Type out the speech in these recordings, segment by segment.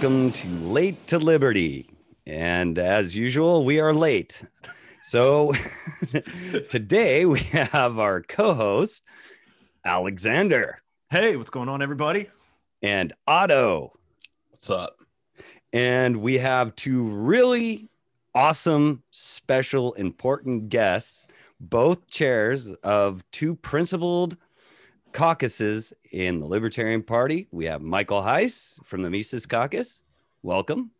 welcome to Late to Liberty. And as usual, we are late. So today we have our co host, Alexander. Hey, what's going on, everybody? And Otto. What's up? And we have two really awesome, special, important guests, both chairs of two principled caucuses in the Libertarian Party. We have Michael Heise from the Mises Caucus. Welcome.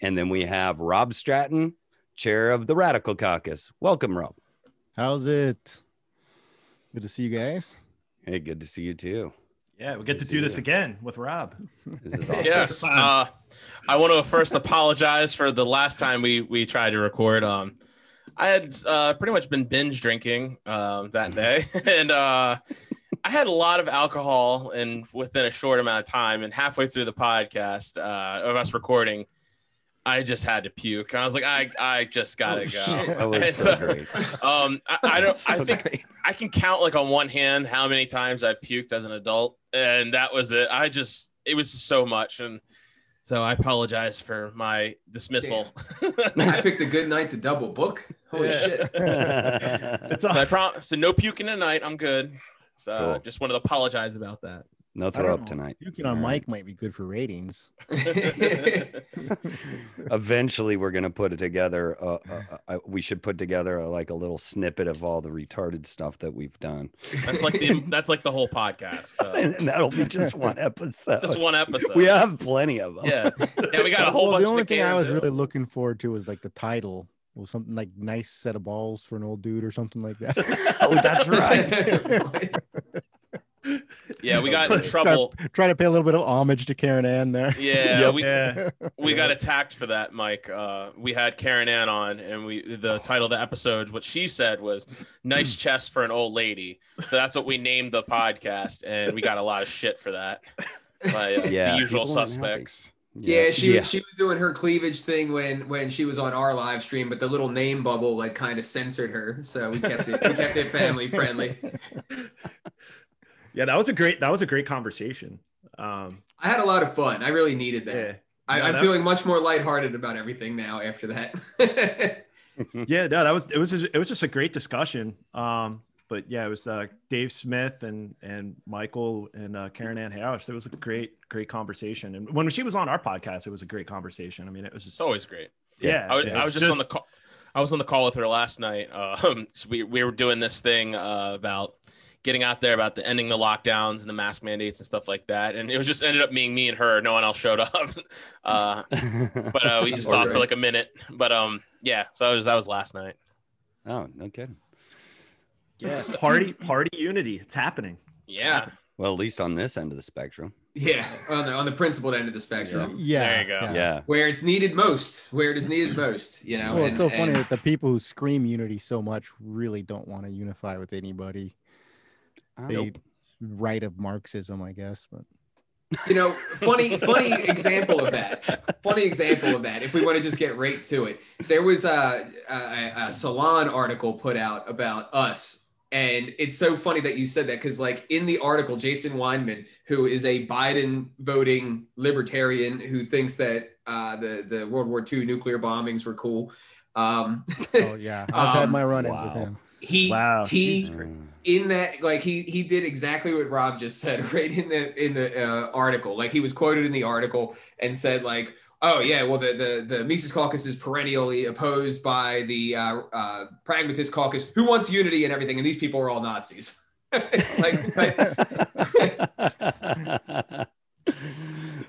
And then we have Rob Stratton, chair of the Radical Caucus. Welcome, Rob. How's it? Good to see you guys. Hey, good to see you too. Yeah, we get to do this again with Rob. This is awesome. Yes. Uh, I want to first apologize for the last time we we tried to record. Um, I had uh, pretty much been binge drinking um, that day, and uh, I had a lot of alcohol, and within a short amount of time, and halfway through the podcast uh, of us recording, I just had to puke. I was like, I I just gotta go. That was so so, great. Um, I, I don't. So I think great. I can count like on one hand how many times I've puked as an adult, and that was it. I just it was so much, and so I apologize for my dismissal. I picked a good night to double book. Holy Yeah. shit. It's so all, I promise. So no puking tonight. I'm good. So Cool. just wanted to apologize about that. no throw up know. tonight. Puking on All right. mic might be good for ratings. Eventually, we're gonna put it together. Uh, uh, uh, we should put together a, like a little snippet of all the retarded stuff that we've done, That's like the that's like the whole podcast. So. and that'll be just one episode. Just one episode. We have plenty of them. Yeah, yeah. We got a whole well, bunch. the only thing I was do. really looking forward to was like the title was something like nice set of balls for an old dude or something like that. oh, that's right. Yeah, we got in trouble. try to pay a little bit of homage to Caryn Ann there. Yeah, Yep. we yeah. we got attacked for that, Mike. Uh, we had Caryn Ann on, and we the title of the episode, what she said was "nice chest for an old lady." So that's what we named the podcast, and we got a lot of shit for that by uh, Yeah, the usual people happy. suspects. Yeah, she yeah. she was doing her cleavage thing when when she was on our live stream, but the little name bubble like kind of censored her, so we kept it we kept it family friendly. Yeah, that was a great that was a great conversation. Um, I had a lot of fun. I really needed that. yeah. I, No, I'm that- feeling much more lighthearted about everything now after that. Yeah, no, that was it was just, it was just a great discussion. Um, but yeah, it was uh, Dave Smith and and Michael and uh, Caryn Ann Harlos. It was a great great conversation. And when she was on our podcast, it was a great conversation. I mean, it was just It's always great. yeah. I was, yeah, I was it's just, on the call. I was on the call with her last night. Um, so we we were doing this thing uh, about getting out there about the ending the lockdowns and the mask mandates and stuff like that. And it was just ended up being me and her. No one else showed up. Uh, but uh, we just talked for like a minute. But um, yeah. So that was that was last night. oh, no kidding. Yeah, party party unity. It's happening. Yeah. Well, at least on this end of the spectrum. yeah, on the on the principled end of the spectrum. Yeah. There you go. yeah. Yeah. Where it's needed most, where it is needed most, you know. Well, it's and- so funny and- that the people who scream unity so much really don't want to unify with anybody. They Nope. right of Marxism, I guess. But you know funny funny example of that funny example of that if we want to just get right to it there was uh, a, a, a salon article put out about us and it's so funny that you said that because like in the article jason weinman who is a biden voting libertarian who thinks that uh, the, the world war ii nuclear bombings were cool um, oh yeah, I've had Um, my run-ins wow. with him. he Wow. he Mm. in that like he he did exactly what rob just said right in the in the uh, article like he was quoted in the article and said like oh yeah well the the, the mises caucus is perennially opposed by the uh, uh, pragmatist caucus who wants unity and everything and these people are all nazis like, like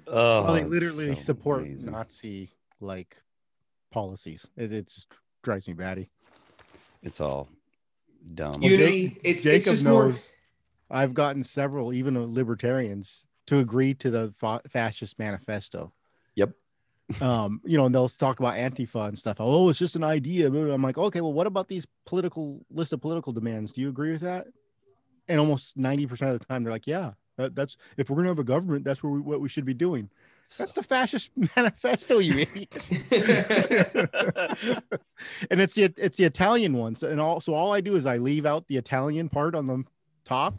oh, well, they literally so support amazing. Nazi like policies. It, it just drives me batty. It's all dumb. You- unity it's it's Jacob just more I've gotten several, even libertarians, to agree to the fa- fascist manifesto. Yep. Um, you know, and they'll talk about Antifa and stuff. Oh, it's just an idea. I'm like, okay, well, what about these political list of political demands? Do you agree with that? And almost 90% of the time, they're like, yeah, that, that's if we're gonna have a government, that's where we, what we should be doing. That's the fascist manifesto, you idiots. and it's the it's the Italian ones, and all so all I do is I leave out the Italian part on the top,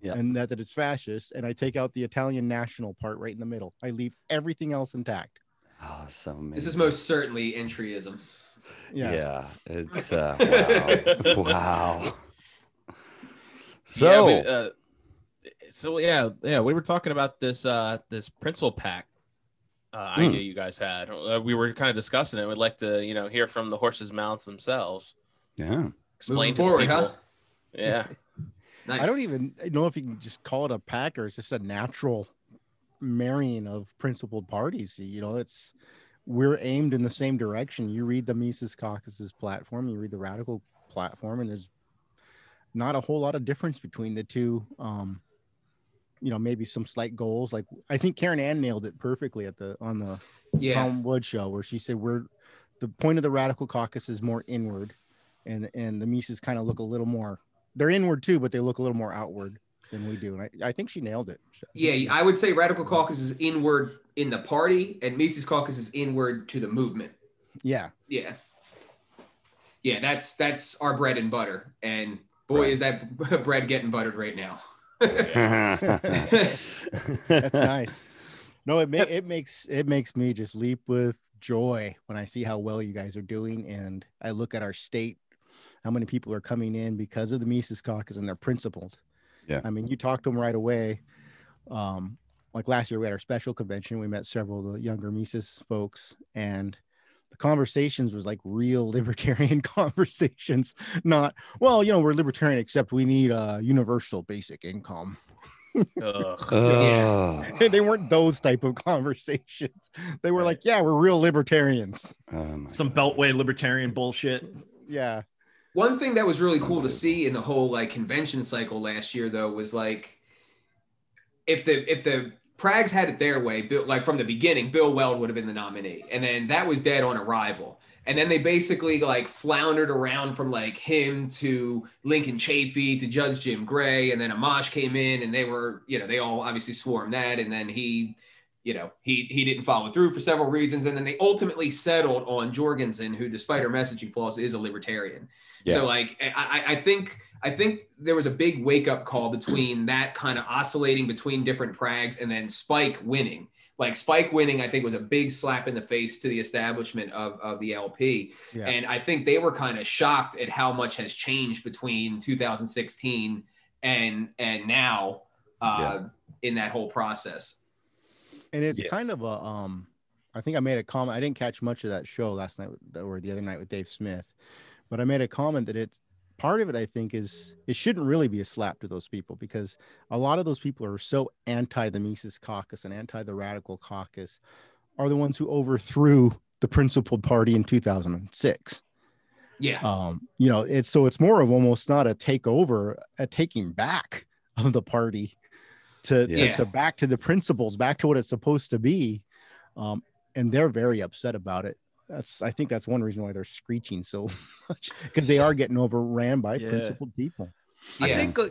Yeah. and that, that it's fascist, and I take out the Italian national part right in the middle. I leave everything else intact. Oh, so amazing. This is most certainly entryism. Yeah. Yeah, it's uh, wow, wow. So yeah, we, uh, so yeah, yeah, we were talking about this uh this principal pack uh, Hmm. idea you guys had. Uh, we were kind of discussing it. We'd like to, you know, hear from the horses' mouths themselves. yeah, Explain Moving to the forward, people. huh? Yeah, Nice. I don't even know if you can just call it a pack or it's just a natural marrying of principled parties. You know, it's we're aimed in the same direction. You read the Mises Caucus's platform, you read the Radical platform, and there's not a whole lot of difference between the two. Um, you know, maybe some slight goals. Like I think Caryn Ann nailed it perfectly at the on the Yeah. Tom Wood show where she said we're the point of the radical caucus is more inward and and the Mises kind of look a little more they're inward too, but they look a little more outward than we do. And I, I think she nailed it. Yeah, I would say Radical Caucus is inward in the party, and Mises Caucus is inward to the movement. Yeah. Yeah, yeah, that's that's our bread and butter, and boy, Right. is that bread getting buttered right now. That's nice. No, it ma- it makes it makes me just leap with joy when I see how well you guys are doing, and I look at our state, how many people are coming in because of the Mises Caucus and they're principled. Yeah. I mean, you talk to them right away. Um, like last year, we had our special convention. We met several of the younger Mises folks, and the conversations was like real libertarian conversations. Not well, you know, we're libertarian, except we need a universal basic income. Ugh. oh, they weren't those type of conversations. They were Right. like, yeah, we're real libertarians. oh my Some beltway libertarian bullshit. Yeah. One thing that was really cool to see in the whole like convention cycle last year, though, was like if the if the Prags had it their way, Bill, like from the beginning, Bill Weld would have been the nominee, and then that was dead on arrival. And then they basically like floundered around from like him to Lincoln Chafee to Judge Jim Gray, and then Amash came in, and they were, you know, they all obviously swarmed that, and then he, you know, he he didn't follow through for several reasons, and then they ultimately settled on Jorgensen, who, despite her messaging flaws, is a libertarian. Yeah. So like I, I think I think there was a big wake up call between that kind of oscillating between different prags and then Spike winning. Like Spike winning, I think was a big slap in the face to the establishment of, of the LP. Yeah. And I think they were kind of shocked at how much has changed between 2016 and and now uh, in that whole process. And it's Yeah. kind of a um i think i made a comment i didn't catch much of that show last night or the other night with dave smith but i made a comment that it's part of it i think is it shouldn't really be a slap to those people because a lot of those people are so anti the mises caucus and anti the radical caucus are the ones who overthrew the principled party in 2006 Yeah. um you know it's so it's more of almost not a takeover a taking back of the party to, Yeah. to, to back to the principles back to what it's supposed to be um and they're very upset about it that's i think that's one reason why they're screeching so much because they are getting overran by Yeah. principled people Yeah. I think uh,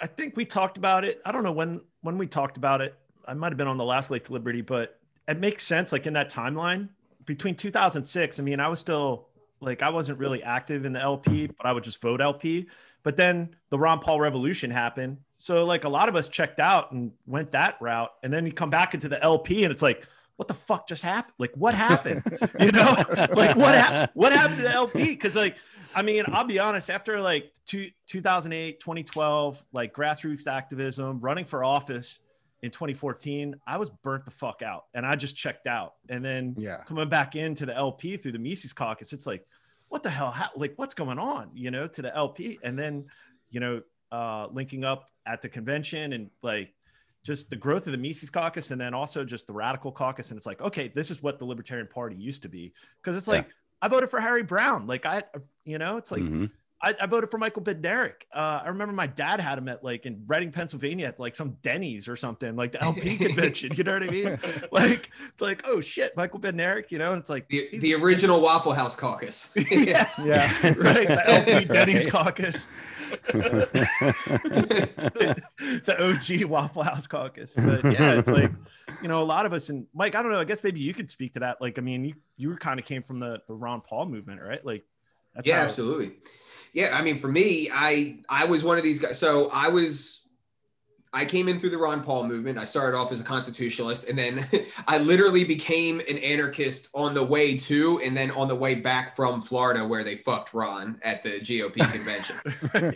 I think we talked about it. I don't know when when we talked about it. I might have been on the last Late to Liberty, but it makes sense. Like in that timeline between 2006. I mean, I was still like I wasn't really active in the LP, but I would just vote LP. But then the Ron Paul revolution happened, so like a lot of us checked out and went that route, and then you come back into the LP, and it's like. What the fuck just happened? Like, what happened? you know, like what hap- what happened to the LP? Because like I mean, I'll be honest, after like two, 2008, 2012, like grassroots activism, running for office in 2014, I was burnt the fuck out and I just checked out. And then yeah coming back into the LP through the Mises caucus, it's like, what the hell? How, like, what's going on, you know, to the LP? And then, you know, uh, linking up at the convention and like just the growth of the Mises caucus and then also just the radical caucus. And it's like, okay, this is what the Libertarian Party used to be. Cause it's Yeah. like, I voted for Harry Browne. Like I, you know, it's like, Mhm. I, I voted for Michael Badnarik. Uh, I remember my dad had him at like in Reading, Pennsylvania, at like some Denny's or something, like the LP convention. You know what I mean? Like it's like, oh shit, Michael Badnarik. You know, and it's like The, the original Waffle House caucus. yeah, yeah right. The LP Denny's caucus, the OG Waffle House caucus. But yeah, it's like you know a lot of us and Mike. I don't know. I guess maybe you could speak to that. Like, I mean, you you kind of came from the the Ron Paul movement, right? Like, that's yeah, how- absolutely. Yeah, I mean, for me, I I was one of these guys. So I was I came in through the Ron Paul movement. I started off as a constitutionalist, and then I literally became an anarchist on the way to, and then on the way back from Florida, where they fucked Ron at the GOP convention.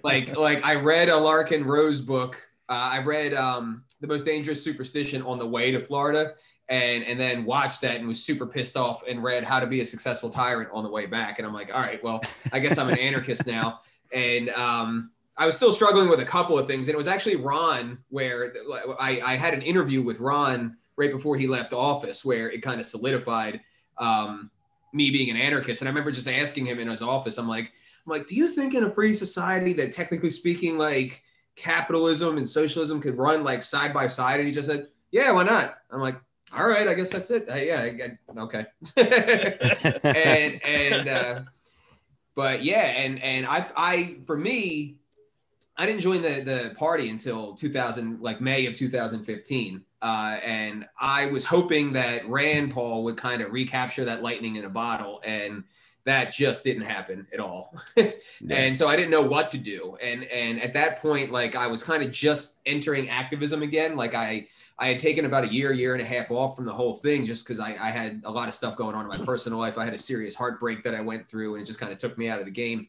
like, like I read a Larken Rose book. Uh, I read um, the most dangerous superstition on the way to Florida, and and then watched that and was super pissed off and read how to be a successful tyrant on the way back. And I'm like, all right, well, I guess I'm an anarchist now. And um, I was still struggling with a couple of things, and it was actually Ron where I, I had an interview with Ron right before he left office, where it kind of solidified um, me being an anarchist. And I remember just asking him in his office, I'm like, I'm like, do you think in a free society that technically speaking, like capitalism and socialism could run like side by side? And he just said, yeah, why not? I'm like, all right, I guess that's it. Uh, yeah, I, I, okay. and and uh, but yeah, and and I I for me I didn't join the the party until 2000, like May of 2015, uh, and I was hoping that Rand Paul would kind of recapture that lightning in a bottle, and that just didn't happen at all. And so I didn't know what to do, and and at that point, like I was kind of just entering activism again. Like I I had taken about a year, year and a half off from the whole thing, just because I, I had a lot of stuff going on in my personal life. I had a serious heartbreak that I went through, and it just kind of took me out of the game.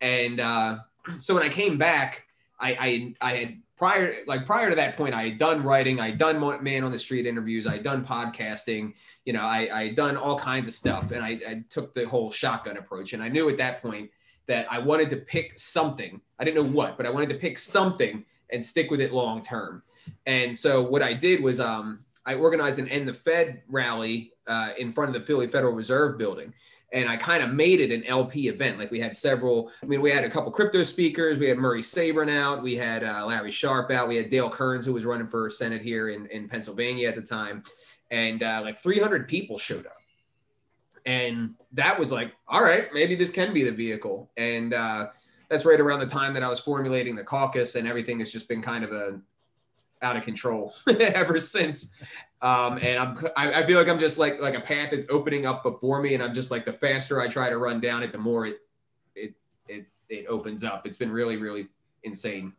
And uh, so when I came back I, I, I had prior, like prior to that point, I had done writing, I had done man on the street interviews, I had done podcasting, you know, I, I had done all kinds of stuff. And I, I took the whole shotgun approach. And I knew at that point that I wanted to pick something. I didn't know what, but I wanted to pick something and stick with it long term. And so what I did was um, I organized an End the Fed rally uh, in front of the Philly Federal Reserve building and I kind of made it an LP event. Like we had several, I mean, we had a couple crypto speakers. We had Murray Sabrin out. We had uh, Larry Sharpe out. We had Dale Kerns, who was running for Senate here in, in Pennsylvania at the time. And uh, like 300 people showed up. And that was like, all right, maybe this can be the vehicle. And uh, that's right around the time that I was formulating the caucus, and everything has just been kind of a out of control ever since. Um, and I'm, I, I, feel like I'm just like, like a path is opening up before me. And I'm just like, the faster I try to run down it, the more it, it, it, it opens up. It's been really, really insane.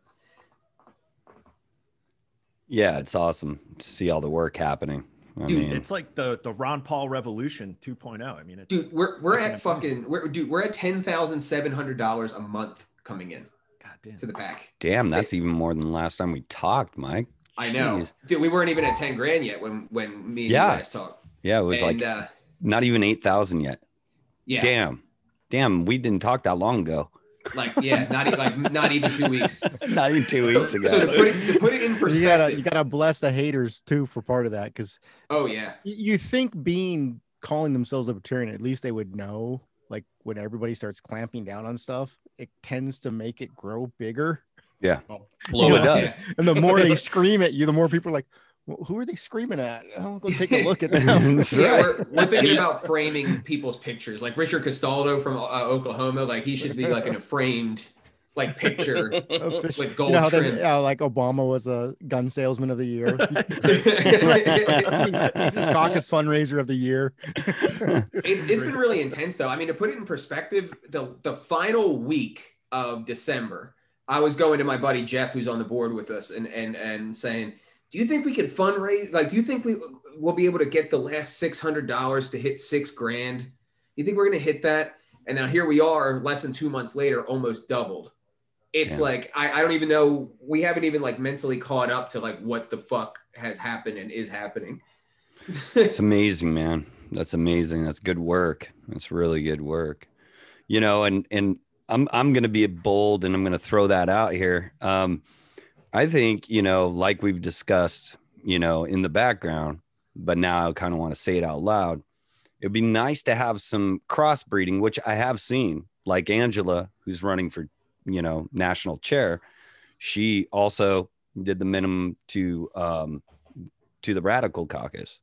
Yeah. It's awesome to see all the work happening. I dude, mean, it's like the the Ron Paul revolution 2.0. I mean, it's, dude, we're we're at fucking we're dude, we're at ten thousand seven hundred dollars a month coming in. God damn. To the PAC. Damn, that's even more than last time we talked, Mike. I know, dude. We weren't even at ten grand yet when when me and yeah. you guys talked. Yeah, it was and, like uh, not even eight thousand yet. Yeah. Damn, damn. We didn't talk that long ago. Like yeah, not like not even two weeks. not even two weeks ago. So to put it, to put it in perspective, you gotta you gotta bless the haters too for part of that because oh yeah, you think being calling themselves libertarian, at least they would know like when everybody starts clamping down on stuff, it tends to make it grow bigger. Yeah. Blow it does. And the more they scream at you, the more people are like, well, who are they screaming at? I'm going to take a look at them. yeah, right. we're, we're, thinking about framing people's pictures. Like Richard Castaldo from uh, Oklahoma, like he should be like in a framed like picture with gold you know trim. They, uh, like Obama was a gun salesman of the year. He's just caucus fundraiser of the year. it's it's been really intense though. I mean, to put it in perspective, the the final week of December, I was going to my buddy Jeff, who's on the board with us, and and and saying, "Do you think we could fundraise? Like, do you think we will be able to get the last six hundred dollars to hit six grand? You think we're gonna hit that?" And now here we are, less than two months later, almost doubled. It's yeah. like I, I don't even know. We haven't even like mentally caught up to like what the fuck has happened and is happening. it's amazing, man. That's amazing. That's good work. That's really good work. You know, and and I'm I'm going to be bold and I'm going to throw that out here. Um, I think you know, like we've discussed, you know, in the background, but now I kind of want to say it out loud. It'd be nice to have some crossbreeding, which I have seen, like Angela, who's running for, you know, national chair. She also did the minimum to um, to the radical caucus.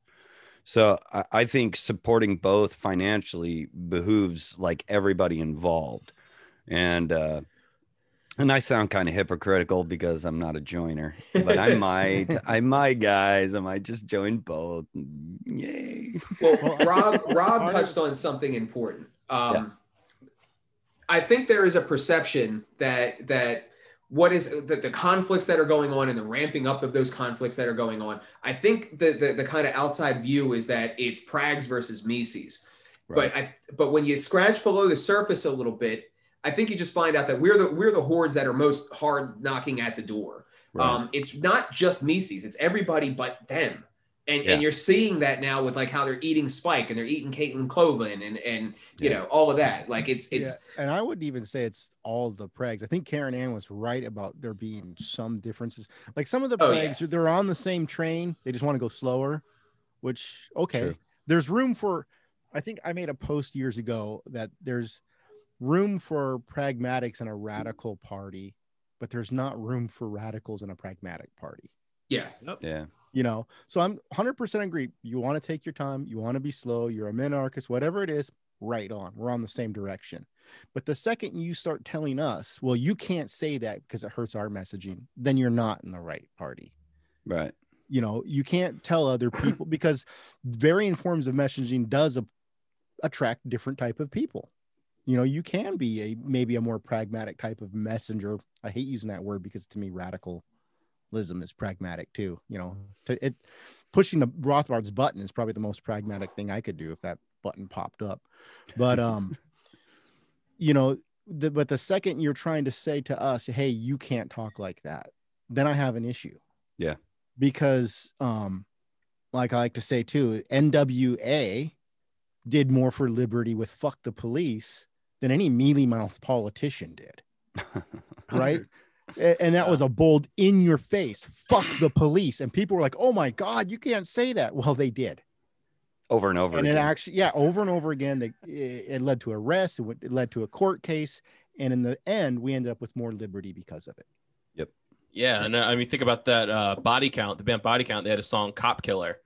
So I, I think supporting both financially behooves like everybody involved and uh, and I sound kind of hypocritical because I'm not a joiner, but I might, I might, guys, I might just join both. Yay! Well, Rob, Rob touched on something important. Um, yeah. I think there is a perception that that what is the, the conflicts that are going on and the ramping up of those conflicts that are going on. I think the the, the kind of outside view is that it's Prags versus Mises. But I but when you scratch below the surface a little bit, I think you just find out that we're the we're the hordes that are most hard knocking at the door. Right. Um, it's not just Mises, it's everybody but them. And, Yeah. and you're seeing that now with like how they're eating Spike and they're eating Caitlin Cloven and and you Yeah. know all of that. Like it's it's yeah, and I wouldn't even say it's all the pregs. I think Caryn Ann was right about there being some differences. Like some of the Oh, yeah. they're on the same train. They just want to go slower, which okay. True. There's room for. I think I made a post years ago that there's room for pragmatics in a mm-hmm. radical party, but there's not room for radicals in a pragmatic party. Yeah. Yeah. you know so i'm 100% agree. You want to take your time you want to be slow you're a minarchist whatever it is right on. We're on the same direction. But the second you start telling us well you can't say that because it hurts our messaging then you're not in the right party. Right. you know you can't tell other people because varying forms of messaging does a, attract different type of people you know you can be a maybe a more pragmatic type of messenger. I hate using that word because to me radicalism is pragmatic too you know to, it pushing the rothbard's button is probably the most pragmatic thing i could do if that button popped up. But um you know the, but the second you're trying to say to us hey you can't talk like that then i have an issue. Yeah. because um like i like to say too nwa did more for liberty with fuck the police than any mealy mouthed politician did. Right? And that was a bold in your face fuck the police. And people were like oh my god you can't say that. Well they did. Over and over and it actually yeah over and over again they, it, it led to arrests it, went- it led to a court case and in the end we ended up with more liberty because of it. Yep. Yeah, and uh, I mean, think about that uh, body count. The band Body Count. They had a song "Cop Killer,"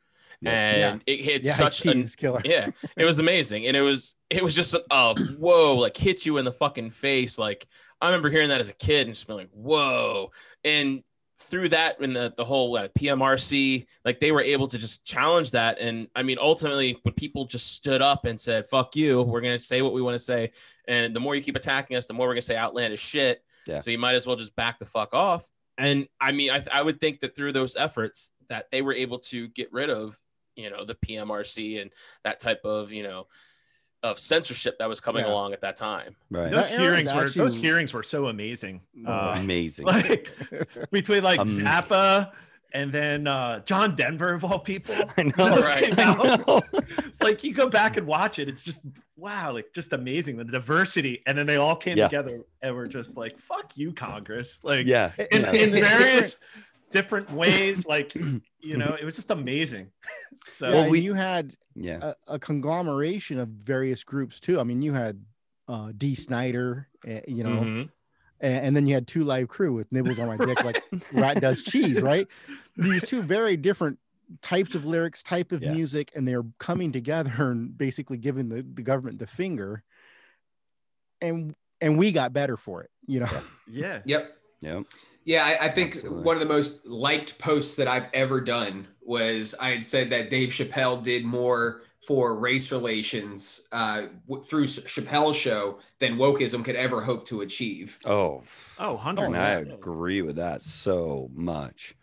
Yeah. and it hit yeah such Ice-T was killer yeah, it was amazing, and it was it was just a uh, whoa, like hit you in the fucking face. Like I remember hearing that as a kid and just being like, whoa, and through that in the the whole uh, PMRC, like they were able to just challenge that, and I mean, ultimately, when people just stood up and said, "Fuck you," we're gonna say what we want to say, and the more you keep attacking us, the more we're gonna say outlandish shit. Yeah. So you might as well just back the fuck off. And I mean, I, I would think that through those efforts, that they were able to get rid of, you know, the PMRC and that type of, you know, of censorship that was coming Yeah. along at that time. Right. Those That hearings were those hearings were so amazing. Uh, Amazing. like between like Um, Zappa and then uh, John Denver of all people. I know. Right. I know. like you go back and watch it, it's just wow, like just amazing the diversity, and then they all came Yeah. together and were just like, "Fuck you, Congress!" Like Yeah. in, yeah. in various different ways. Like you know, it was just amazing. so Well, we- you had Yeah. a, a conglomeration of various groups too i mean you had uh dee snider uh, you know Mhm. and, and then you had two live crew with nibbles on my dick like rat does cheese right these two very different types of lyrics type of Yeah. music and they're coming together and basically giving the, the government the finger and and we got better for it you know yeah, Yep. Yeah. Yeah, I, I think Absolutely. one of the most liked posts that I've ever done was I had said that Dave Chappelle did more for race relations uh, w- through Chappelle's show than wokeism could ever hope to achieve. Oh, oh, hundred. and I agree with that so much.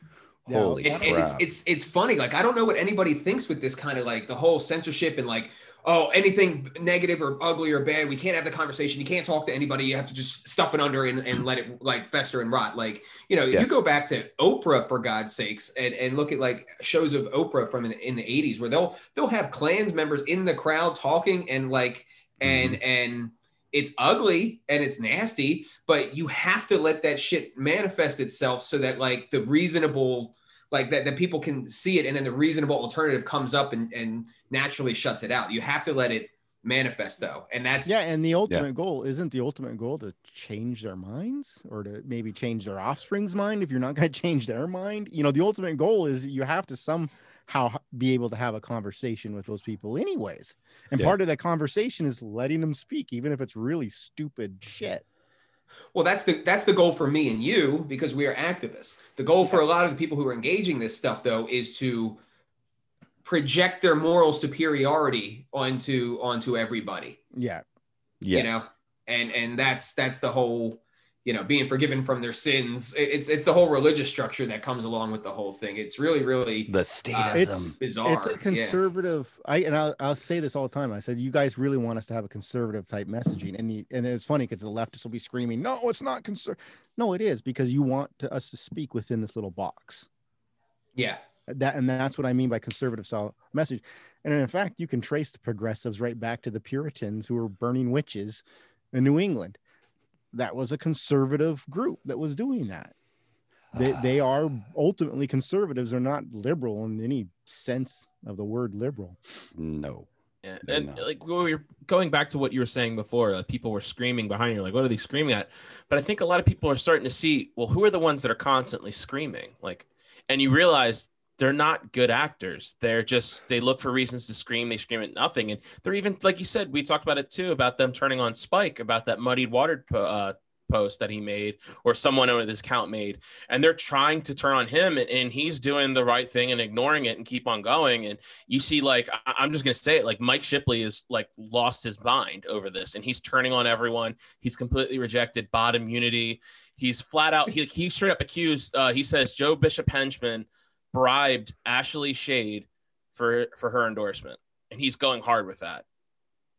Yeah, Holy And, crap. and it's it's it's funny. Like I don't know what anybody thinks with this kind of like the whole censorship and like oh anything negative or ugly or bad we can't have the conversation. You can't talk to anybody. You have to just stuff it under and, and let it like fester and rot. Like you know Yeah. you go back to Oprah for God's sakes and and look at like shows of Oprah from in, in the eighties where they'll they'll have clans members in the crowd talking and like and mm-hmm. and it's ugly and it's nasty, but you have to let that shit manifest itself so that like the reasonable like that, that people can see it and then the reasonable alternative comes up and, and naturally shuts it out. You have to let it manifest though. And that's yeah and the ultimate goal isn't the ultimate goal to change their minds or to maybe change their offspring's mind if you're not going to change their mind you know the ultimate goal is you have to somehow h- be able to have a conversation with those people anyways and Yeah. part of that conversation is letting them speak even if it's really stupid shit Well, that's the that's the goal for me and you because we are activists. The goal for a lot of the people who are engaging this stuff though is to project their moral superiority onto onto everybody. yeah yes. you know and and that's that's the whole you know being forgiven from their sins. It's it's the whole religious structure that comes along with the whole thing. It's really really The uh. It's- bizarre. it's a Yeah. conservative i and I'll, I'll say this all the time i said you guys really want us to have a conservative type messaging and the and it's funny because the leftists will be screaming no it's not conser no it is because you want to, us to speak within this little box Yeah. That and that's what i mean by conservative style message and in fact you can trace the progressives right back to the puritans who were burning witches in new england that was a conservative group that was doing that they, ah. they are ultimately conservatives They're not liberal in any sense of the word liberal no. Yeah, and not. like we were going back to what you were saying before, like people were screaming behind you, like what are they screaming at? But I think a lot of people are starting to see, well, who are the ones that are constantly screaming? Like, and you realize they're not good actors. They're just they look for reasons to scream. They scream at nothing, and they're even like you said. We talked about it too about them turning on Spike about that muddied water po- uh, post that he made or someone on his account made, and they're trying to turn on him, and, and he's doing the right thing and ignoring it and keep on going. And you see, like I- I'm just gonna say it, like Mike Shipley is like lost his mind over this, and he's turning on everyone. He's completely rejected bot immunity. He's flat out. He he straight up accused. Uh, he says Joe Bishop Henchman bribed Ashley Shade for for her endorsement, and he's going hard with that.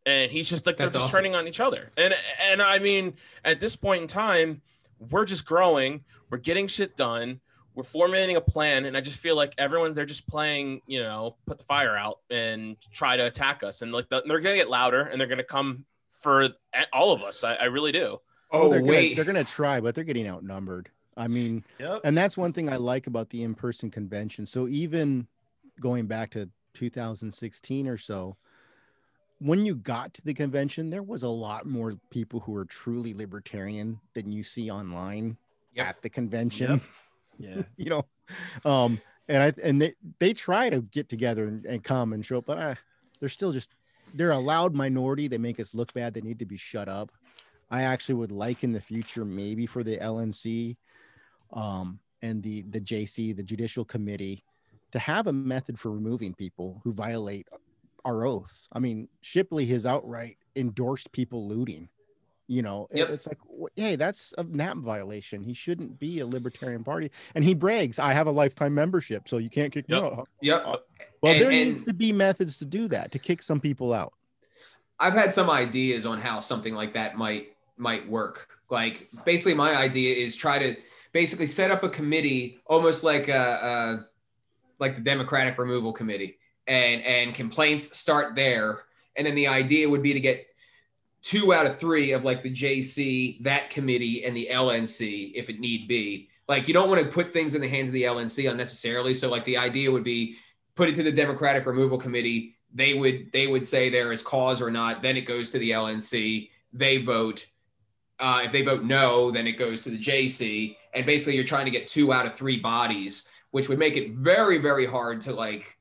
And he's just like That's they're just awesome. turning on each other. And and I mean, at this point in time, we're just growing. We're getting shit done. We're formulating a plan, and I just feel like everyone they're just playing, you know, put the fire out and try to attack us. And like the, they're gonna get louder, and they're gonna come for all of us. I, I really do. Oh they're wait. gonna, they're gonna try but they're getting outnumbered i mean Yep. and that's one thing I like about the in-person convention. So even going back to 2016 or so, when you got to the convention, there was a lot more people who were truly libertarian than you see online Yep. at the convention. Yep. Yeah. you know, um, and I and they they try to get together and, and come and show up, but I, they're still just they're a loud minority. They make us look bad. They need to be shut up. I actually would like in the future maybe for the LNC um, and the the JC, the Judicial Committee, to have a method for removing people who violate our oaths. I mean, Shipley has outright endorsed people looting. You know, Yep. it's like, hey, that's a NAP violation. He shouldn't be a libertarian party. And he brags, I have a lifetime membership, so you can't kick Yep. me out. Yep. Well, And- there and- needs to be methods to do that to kick some people out. I've had some ideas on how something like that might might work. Like basically, my idea is try to basically set up a committee, almost like a, a like the Democratic Removal Committee, and and complaints start there. And then the idea would be to get two out of three of like the JC, that committee, and the LNC if it need be. Like you don't want to put things in the hands of the LNC unnecessarily. So like the idea would be put it to the Democratic Removal Committee. They would they would say there is cause or not. Then it goes to the LNC. They vote. Uh, if they vote no, then it goes to the JC. And basically, you're trying to get two out of three bodies, which would make it very very hard to like.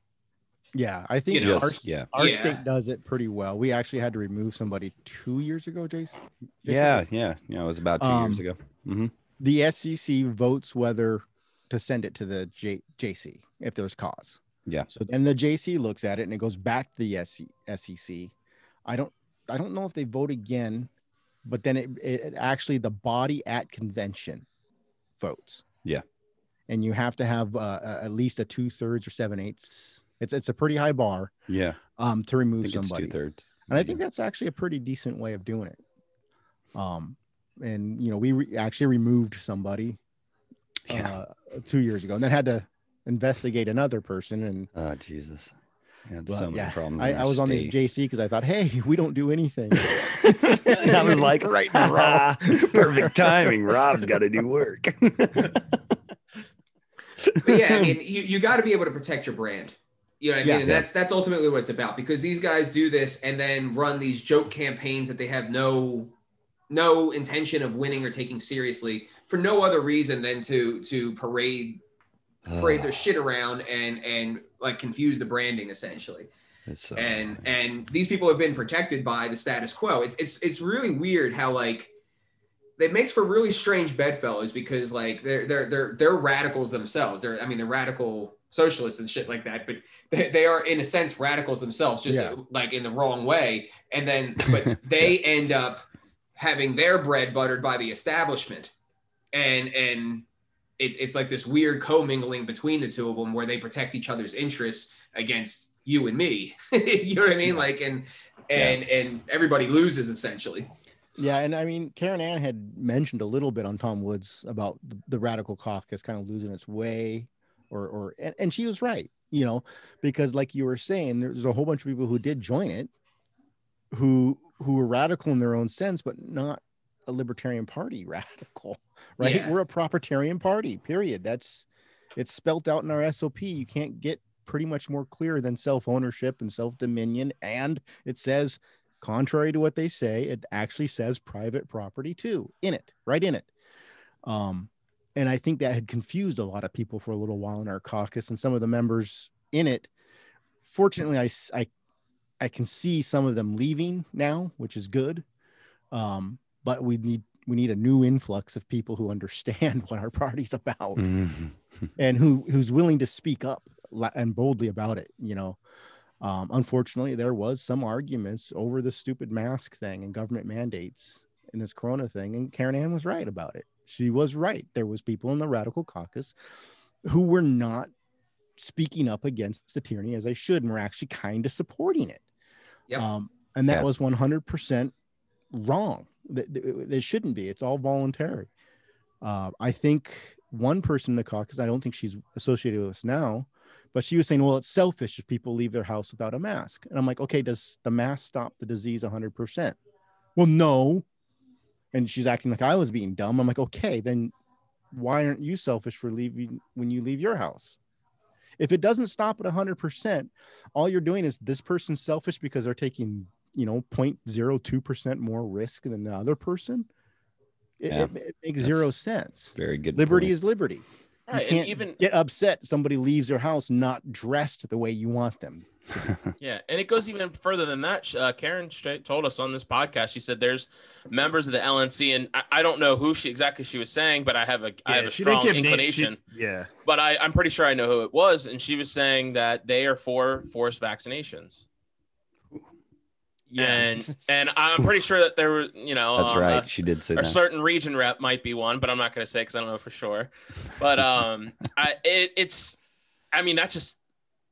Yeah, I think You know, our, yeah. our Yeah. state does it pretty well. We actually had to remove somebody two years ago, Jason. Yeah, yeah, yeah. It was about two years Um, ago. hmm the SEC votes whether to send it to the J- JC if there's cause. Yeah. So then the JC looks at it and it goes back to the SEC. I don't I don't know if they vote again, but then it, it it actually the body at convention votes. Yeah. And you have to have uh, at least a two thirds or seven eighths. It's it's a pretty high bar Yeah, um to I remove think somebody. two thirds. And I think that's actually a pretty decent way of doing it. Um, and you know, we re- actually removed somebody Yeah. uh, two years ago, and then had to investigate another person. And Oh Jesus. Yeah, well, so many yeah, problems. I, I our was on this. JC because I thought, hey, we don't do anything. and I was like, Right in a perfect timing. Rob's got to do work. But yeah, I mean, you, you got to be able to protect your brand. You know what I mean? Yeah. and that's that's ultimately what it's about because these guys do this and then run these joke campaigns that they have no no intention of winning or taking seriously for no other reason than to to parade parade ah. their shit around and and like confuse the branding essentially. So and annoying. and these people have been protected by the status quo. It's it's it's really weird how like it makes for really strange bedfellows because like they're they're they're they're radicals themselves. They're I mean they're radical socialists and shit like that, but they, they are in a sense radicals themselves, just Yeah. like in the wrong way. And then but they end up having their bread buttered by the establishment and and it's it's like this weird commingling between the two of them where they protect each other's interests against you and me. you know what I mean? Like and and and everybody loses essentially. Yeah, and I mean, Caryn Ann had mentioned a little bit on Tom Woods about the, the radical caucus kind of losing its way, or or and, and she was right, you know, because like you were saying, there's a whole bunch of people who did join it, who who were radical in their own sense, but not a libertarian party radical, right? Yeah. We're a propertarian party, period. That's it's spelt out in our SOP. You can't get pretty much more clear than self-ownership and self-dominion. And it says, contrary to what they say, it actually says private property too in it, right in it. Um, and I think that had confused a lot of people for a little while in our caucus and some of the members in it. Fortunately, I, I, I can see some of them leaving now, which is good. Um, but we need we need a new influx of people who understand what our party's about Mhm. and who who's willing to speak up and boldly about it you know um, unfortunately there was some arguments over the stupid mask thing and government mandates in this corona thing and caryn ann was right about it she was right there was people in the radical caucus who were not speaking up against the tyranny as they should and were actually kind of supporting it Yep. um, and that Yeah. was 100% wrong it shouldn't be it's all voluntary uh, I think one person in the caucus, I don't think she's associated with us now, but she was saying, well, it's selfish if people leave their house without a mask. And I'm like, okay, does the mask stop the disease 100%? Well, no. And she's acting like I was being dumb. I'm like, okay, then why aren't you selfish for leaving when you leave your house? If it doesn't stop at 100%, all you're doing is this person's selfish because they're taking, you know, 0.02% more risk than the other person. It, Yeah. it, it makes zero sense. Very good. Liberty point. is liberty. Right, you can't even get upset somebody leaves their house not dressed the way you want them. Yeah, and it goes even further than that. Uh, Caryn straight told us on this podcast. She said there's members of the LNC, and I, I don't know who she exactly she was saying, but I have a I have a strong didn't inclination. She- yeah. But I, I'm pretty sure I know who it was, and she was saying that they are for forced vaccinations, and and I'm pretty sure that there were, you know, That's um, right. a- she did say a that. certain region rep might be one, but I'm not going to say because I don't know for sure. But um, I it, it's, I mean, that's just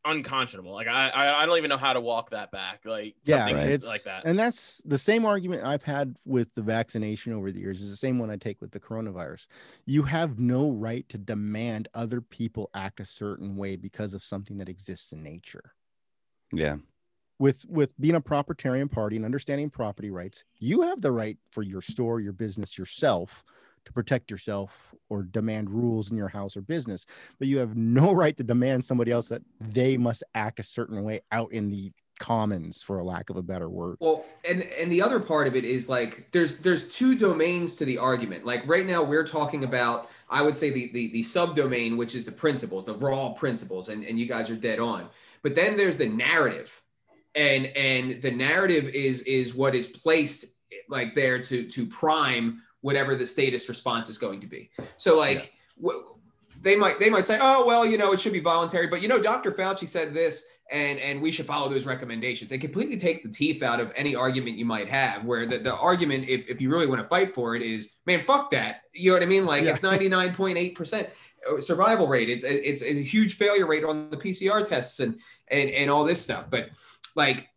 unconscionable. Like I, I I don't even know how to walk that back. Like yeah, something Right. it's like that. and that's the same argument I've had with the vaccination over the years. Is the same one I take with the coronavirus. You have no right to demand other people act a certain way because of something that exists in nature. yeah. With with being a proprietarian party and understanding property rights you have the right for your store your business yourself to protect yourself or demand rules in your house or business but you have no right to demand somebody else that they must act a certain way out in the commons for a lack of a better word Well, and and the other part of it is like there's there's two domains to the argument. Like right now we're talking about I would say the the, the subdomain which is the principles, the raw principles and and you guys are dead on. But then there's the narrative. And and the narrative is is what is placed like there to to prime whatever the status response is going to be. So like w- they might they might say, "Oh, well, you know, it should be voluntary, but you know, Dr. Fauci said this and and we should follow those recommendations and completely take the teeth out of any argument you might have where the, the argument if, if you really want to fight for it is man fuck that you know what i mean like Yeah. it's 99.8% survival rate it's it's a huge failure rate on the pcr tests and and and all this stuff but like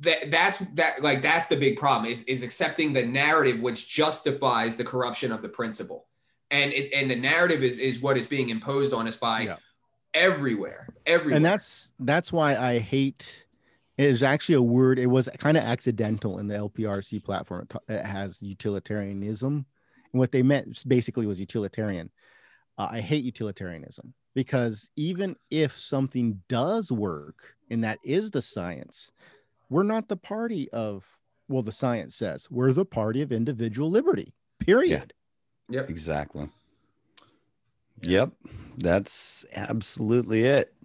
that that's that like that's the big problem is is accepting the narrative which justifies the corruption of the principle. And it, and the narrative is is what is being imposed on us by Yeah. everywhere everywhere. And that's that's why i hate it is actually a word it was kind of accidental in the lprc platform it, has utilitarianism. And what they meant basically was utilitarian. Uh, i hate utilitarianism because even if something does work and that is the science we're not the party of well the science says we're the party of individual liberty period yep Exactly. Yep. That's absolutely it.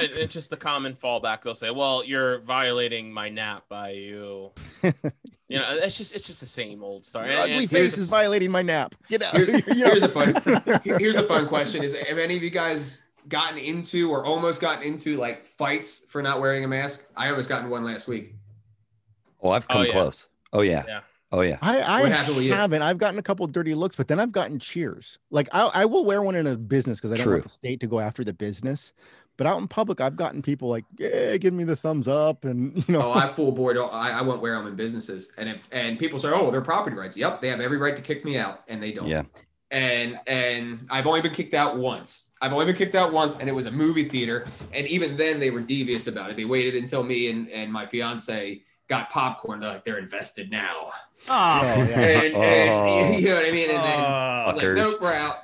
It- it's just the common fallback. They'll say, "Well, you're violating my nap by you." You know, it's just it's just the same old story. Your ugly and- face is violating my nap get out Here's, here's a fun here's a fun question is have any of you guys gotten into or almost gotten into like fights for not wearing a mask i almost got in one last week Oh, I've Oh, come yeah. close. Oh yeah. Yeah. Oh yeah. I, I What happened with haven't. I've gotten a couple of dirty looks, but then I've gotten cheers. Like I, I will wear one in a business because I don't True. want the state to go after the business. But out in public, I've gotten people like, yeah, give me the thumbs up, and you know, Oh, I full board. I, I won't wear them in businesses, and if and people say, "Oh, they're property rights." Yep, they have every right to kick me out, and they don't. Yeah. And and I've only been kicked out once. I've only been kicked out once, and it was a movie theater. And even then, they were devious about it. They waited until me and and my fiance got popcorn. They're like, they're invested now, Oh, Oh, yeah. and, Oh. you know what I mean. And then. I was like, Fuckers. nope, we're out.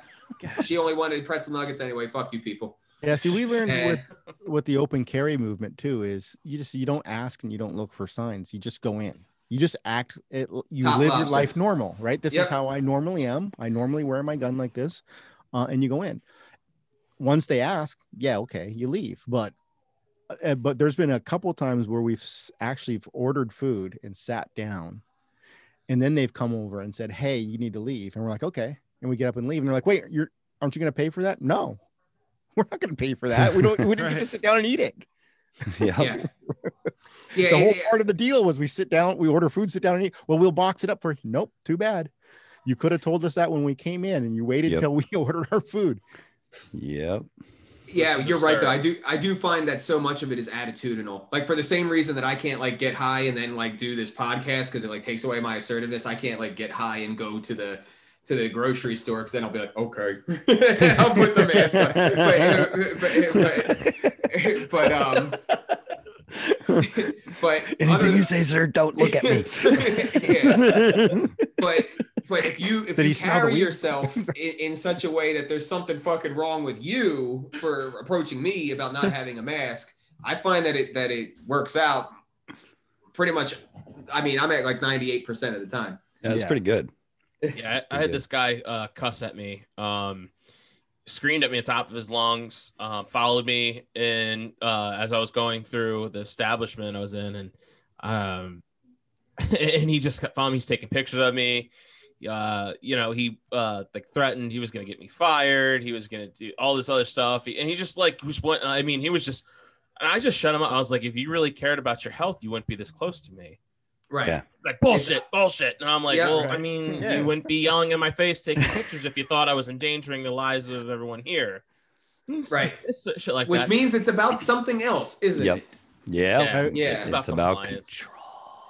She only wanted pretzel nuggets anyway. Fuck you, people. yeah. See, we learned And- with with the open carry movement too is you just you don't ask and you don't look for signs. You just go in. You just act. It, you Top live your life normal, right? This is how I normally am. I normally wear my gun like this, uh, and you go in. Once they ask, yeah, okay, you leave. But uh, but there's been a couple times where we've actually ordered food and sat down, and then they've come over and said, "Hey, you need to leave," and we're like, "Okay," and we get up and leave, and they're like, "Wait, you're aren't you going to pay for that?" No, we're not going to pay for that. We don't. We didn't get to sit down and eat it. yeah. Yeah. Yeah, the yeah, whole yeah. part of the deal was we sit down, we order food, sit down and eat. Well, we'll box it up for you. Nope, too bad. You could have told us that when we came in, and you waited Yep. till we ordered our food. Yep. Yeah, It's you're right though. I do I do find that so much of it is attitudinal. Like for the same reason that I can't like get high and then like do this podcast because it like takes away my assertiveness. I can't like get high and go to the to the grocery store because then I'll be like, okay, I'll put the mask on. But, but, but, but um, but other Anything you than- say, sir, don't look at me. yeah, but but if you if you he smell the carry yourself in, in such a way that there's something fucking wrong with you for approaching me about not having a mask, I find that it that it works out pretty much. I mean, I'm at like 98 percent of the time. Yeah, that's Yeah. pretty good. Yeah, I, I had good. this guy uh, cuss at me, um, screamed at me at the top of his lungs, um, followed me in uh, as I was going through the establishment I was in, and um, and he just kept following me. He's taking pictures of me. Uh, you know, he uh, like threatened he was gonna get me fired. He was gonna do all this other stuff, He- and he just like was went. I mean, he was just. And I just shut him up. I was like, if you really cared about your health, you wouldn't be this close to me Right. Yeah. like bullshit, bullshit. And I'm like, Yeah, well, right. I mean, Yeah. you wouldn't be yelling in my face taking pictures if you thought I was endangering the lives of everyone here. Right. It's shit like Which that. means it's about something else, isn't Yep. it? Yeah. yeah, Yeah. it's about It's about compliance. control.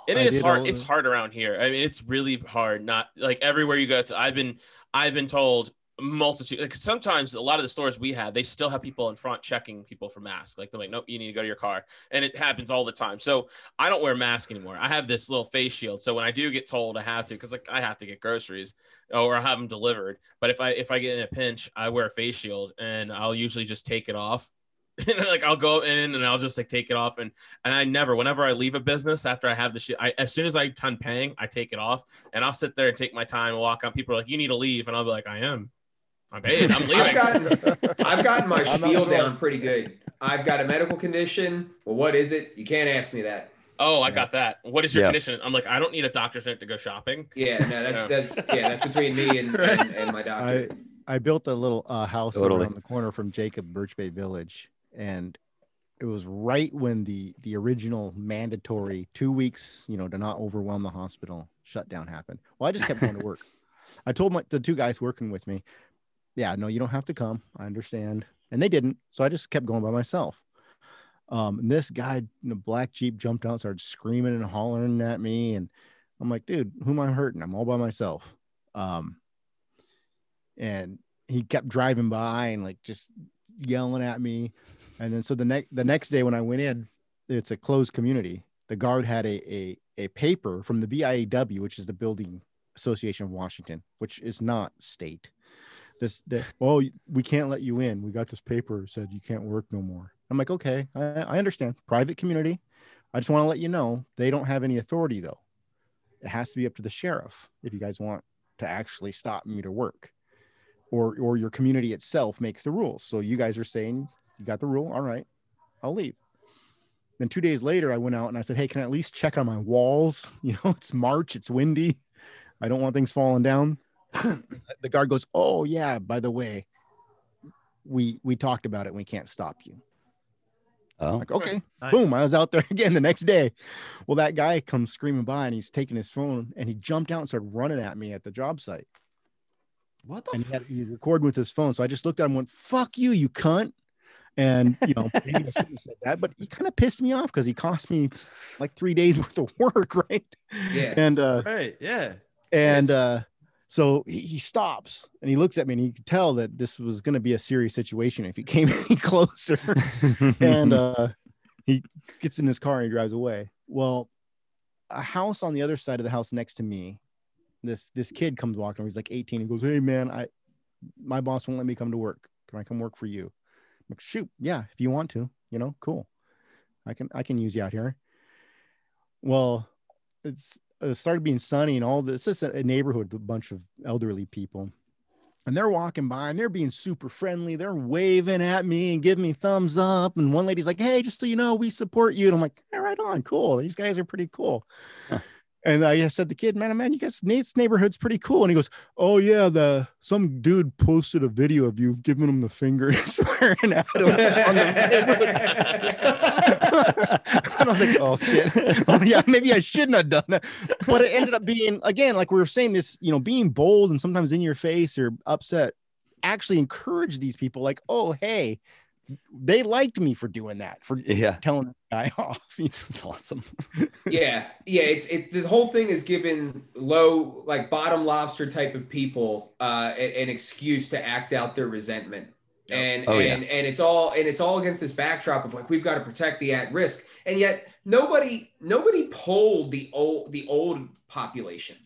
It I is hard. all It's hard around here. I mean, it's really hard. Not like everywhere you go to. I've been, I've been told multitude. Like sometimes a lot of the stores we have, they still have people in front checking people for masks. Like they're like, nope, you need to go to your car, and it happens all the time. So I don't wear a mask anymore. I have this little face shield. So when I do get told I have to, because like I have to get groceries or I have them delivered. But if I if I get in a pinch, I wear a face shield, and I'll usually just take it off. and like I'll go in and I'll just like take it off and and I never whenever I leave a business after I have the shit I as soon as I done paying I take it off and I'll sit there and take my time and walk out people are like you need to leave and I'll be like I am I'm paid I'm I've leaving gotten I've gotten my I'm spiel down pretty good. I've got a medical condition. Well, what is it? You can't ask me that. oh I got that what is your Yeah. condition I'm like I don't need a doctor's note to go shopping Yeah, no, that's Yeah. that's yeah, that's between me and and, and my doctor. I I built a little uh, house Totally. around the corner from Jacob Birch Bay Village, and it was right when the the original mandatory two weeks, you know, to not overwhelm the hospital shutdown happened. Well, I just kept going to work. I told my the two guys working with me, yeah, no, you don't have to come. I understand, and they didn't, so I just kept going by myself. Um, and this guy in a black jeep jumped out, started screaming and hollering at me, and I'm like, dude, who am I hurting? I'm all by myself. Um, and he kept driving by and like just yelling at me. And then so the next the next day when I went in, it's a closed community. The guard had a a, a paper from the BIAW, which is the Building Association of Washington, which is not state. This that oh we can't let you in. We got this paper said you can't work no more. I'm like okay, I, I understand. Private community. I just want to let you know they don't have any authority though. It has to be up to the sheriff if you guys want to actually stop me to work or or your community itself makes the rules so you guys are saying you got the rule all right i'll leave then two days later i went out and i said hey can i at least check on my walls you know it's march it's windy i don't want things falling down the guard goes oh yeah by the way we we talked about it we can't stop you Oh, Like, okay, Nice. boom, I was out there again the next day. Well, that guy comes screaming by and he's taking his phone and he jumped out and started running at me at the job site. What the And he fuck? had he was recording with his phone. So I just looked at him and went, fuck you, you cunt. And you know, maybe I shouldn't have said that, but he kind of pissed me off because he cost me like three days worth of work, right? Yeah. And uh Right. Yeah. and uh so he, he stops and he looks at me and he could tell that this was going to be a serious situation if he came any closer and uh he gets in his car and he drives away well a house on the other side of the house next to me this this kid comes walking over he's like 18 he goes hey man i my boss won't let me come to work can i come work for you I'm like shoot yeah if you want to you know cool i can i can use you out here well it's it started being sunny and all this. Just a neighborhood with a bunch of elderly people. And they're walking by and they're being super friendly. They're waving at me and giving me thumbs up. And one lady's like, Hey, just so you know, we support you. And I'm like, hey, right on, cool. These guys are pretty cool. And I said, the kid, man, man, you guys, Nate's neighborhood's pretty cool. And he goes, Oh yeah, the some dude posted a video of you giving him the finger and swearing at him and I was like, oh shit. yeah, maybe I shouldn't have done that. But it ended up being again, like we were saying, this, you know, being bold and sometimes in your face or upset actually encourage these people, like, oh hey, they liked me for doing that, for yeah, telling the guy off. it's awesome. yeah yeah it's it the whole thing is giving low like bottom lobster type of people uh a- an, excuse to act out their resentment Yep. and Oh, yeah. and and it's all and it's all against this backdrop of like we've got to protect the at risk and yet nobody nobody polled the old the old population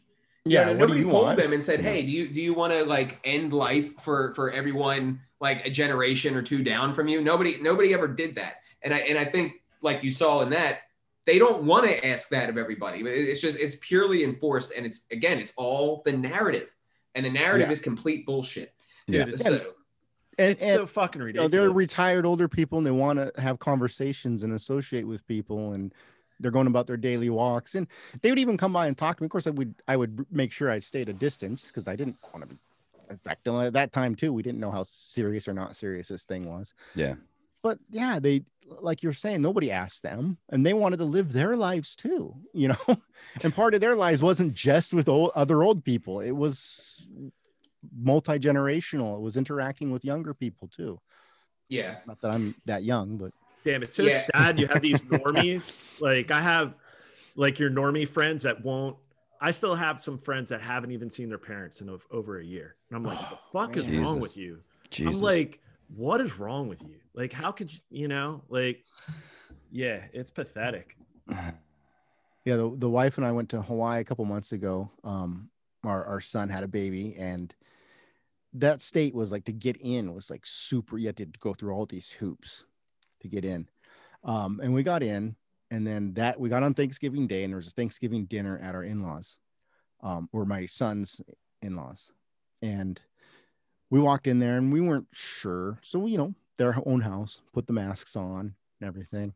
You yeah, know, what do nobody you polled want? them and said hey do you do you want to like end life for for everyone like a generation or two down from you. Nobody nobody ever did that. And i and i think like you saw in that they don't want to ask that of everybody. It- it's just it's purely enforced and it's again it's all the narrative. And the narrative Yeah. is complete bullshit. Yeah. So. And, It's and so fucking you know, ridiculous. they're retired older people and they want to have conversations and associate with people and they're going about their daily walks. And they would even come by and talk to me. Of course i would i would make sure i stayed a distance because i didn't want to be in fact at that time too. We didn't know how serious or not serious this thing was. Yeah. but yeah they like you're saying nobody asked them and they wanted to live their lives too you know? And part of their lives wasn't just with old, other old people. It was multi-generational. It was interacting with younger people too. Yeah. Not that i'm that young but Damn, it's so Yeah. sad you have these normies. like I have like your normie friends that won't I still have some friends that haven't even seen their parents in ov- over a year. And I'm like, what the fuck is man. wrong Jesus. with you? Jesus. I'm like, what is wrong with you? Like, how could you, you know, like, yeah, it's pathetic. yeah the, the wife and i went to hawaii a couple months ago um our, our son had a baby and that state was like to get in was like super you had to go through all these hoops to get in um and we got in and then that we got on thanksgiving day and there was a thanksgiving dinner at our in-laws um or my son's in-laws and we walked in there and we weren't sure so you know their own house put the masks on and everything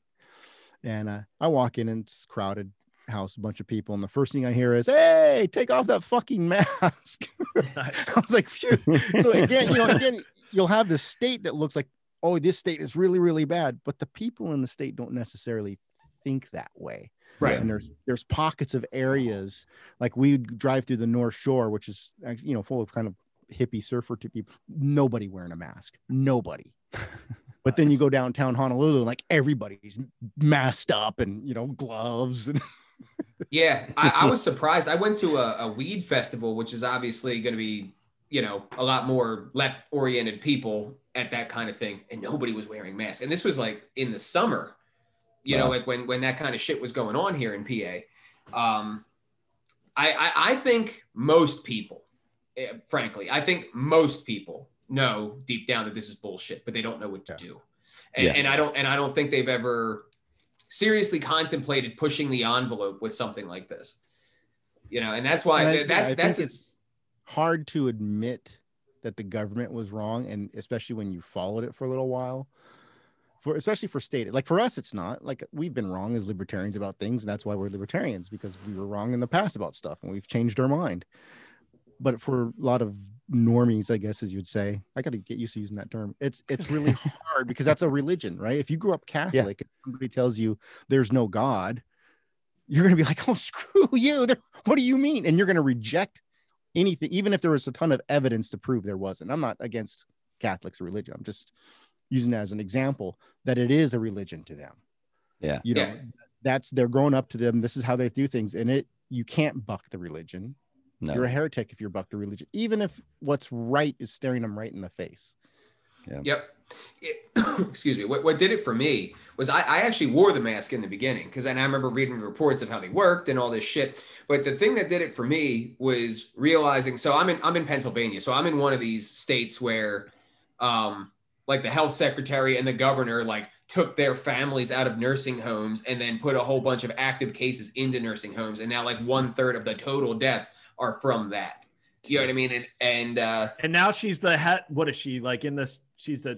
and uh, I walk in and it's crowded house, a bunch of people, and the first thing I hear is, "Hey, take off that fucking mask." Nice. I was like, "Phew." so again, you know, again, you'll have this state that looks like, "Oh, this state is really, really bad," but the people in the state don't necessarily think that way. Right. And there's there's pockets of areas like we drive through the North Shore, which is you know full of kind of hippie surfer to people. Nobody wearing a mask. Nobody. But then you go downtown Honolulu, like everybody's masked up and you know gloves and Yeah, I, I was surprised. I went to a, a weed festival, which is obviously going to be, you know, a lot more left oriented people at that kind of thing, and nobody was wearing masks. And this was like in the summer, you know, like when when that kind of shit was going on here in PA. Um, I, I I think most people, eh, frankly, I think most people know deep down that this is bullshit, but they don't know what to Yeah. do. And, Yeah. and I don't and I don't think they've ever seriously contemplated pushing the envelope with something like this. You know, and that's why And I- that's I that's it's hard to admit that the government was wrong, and especially when you followed it for a little while. For especially for state, like for us, it's not like we've been wrong as libertarians about things, and that's why we're libertarians because we were wrong in the past about stuff, and we've changed our mind. But for a lot of normies, I guess, as you'd say. I got to get used to using that term. It's it's really hard because that's a religion, right? If you grew up Catholic and somebody tells you there's no God, you're gonna be like, oh, screw you. There, what do you mean? And you're gonna reject anything, even if there was a ton of evidence to prove there wasn't. I'm not against Catholics' religion. I'm just using that as an example that it is a religion to them. Yeah. You know, Yeah. that's they're growing up to them. This is how they do things. And it you can't buck the religion. No. You're a heretic if you're buck the religion, even if what's right is staring them right in the face. Yeah. yep. It- excuse me. What, what did it for me was I, I actually wore the mask in the beginning because then I remember reading the reports of how they worked and all this shit. But the thing that did it for me was realizing. So I'm in I'm in Pennsylvania. So I'm in one of these states where, um, like the health secretary and the governor like took their families out of nursing homes and then put a whole bunch of active cases into nursing homes and now like one third of the total deaths are from that. You know what I mean? And and uh, And now she's the head. What is she like in this? She's the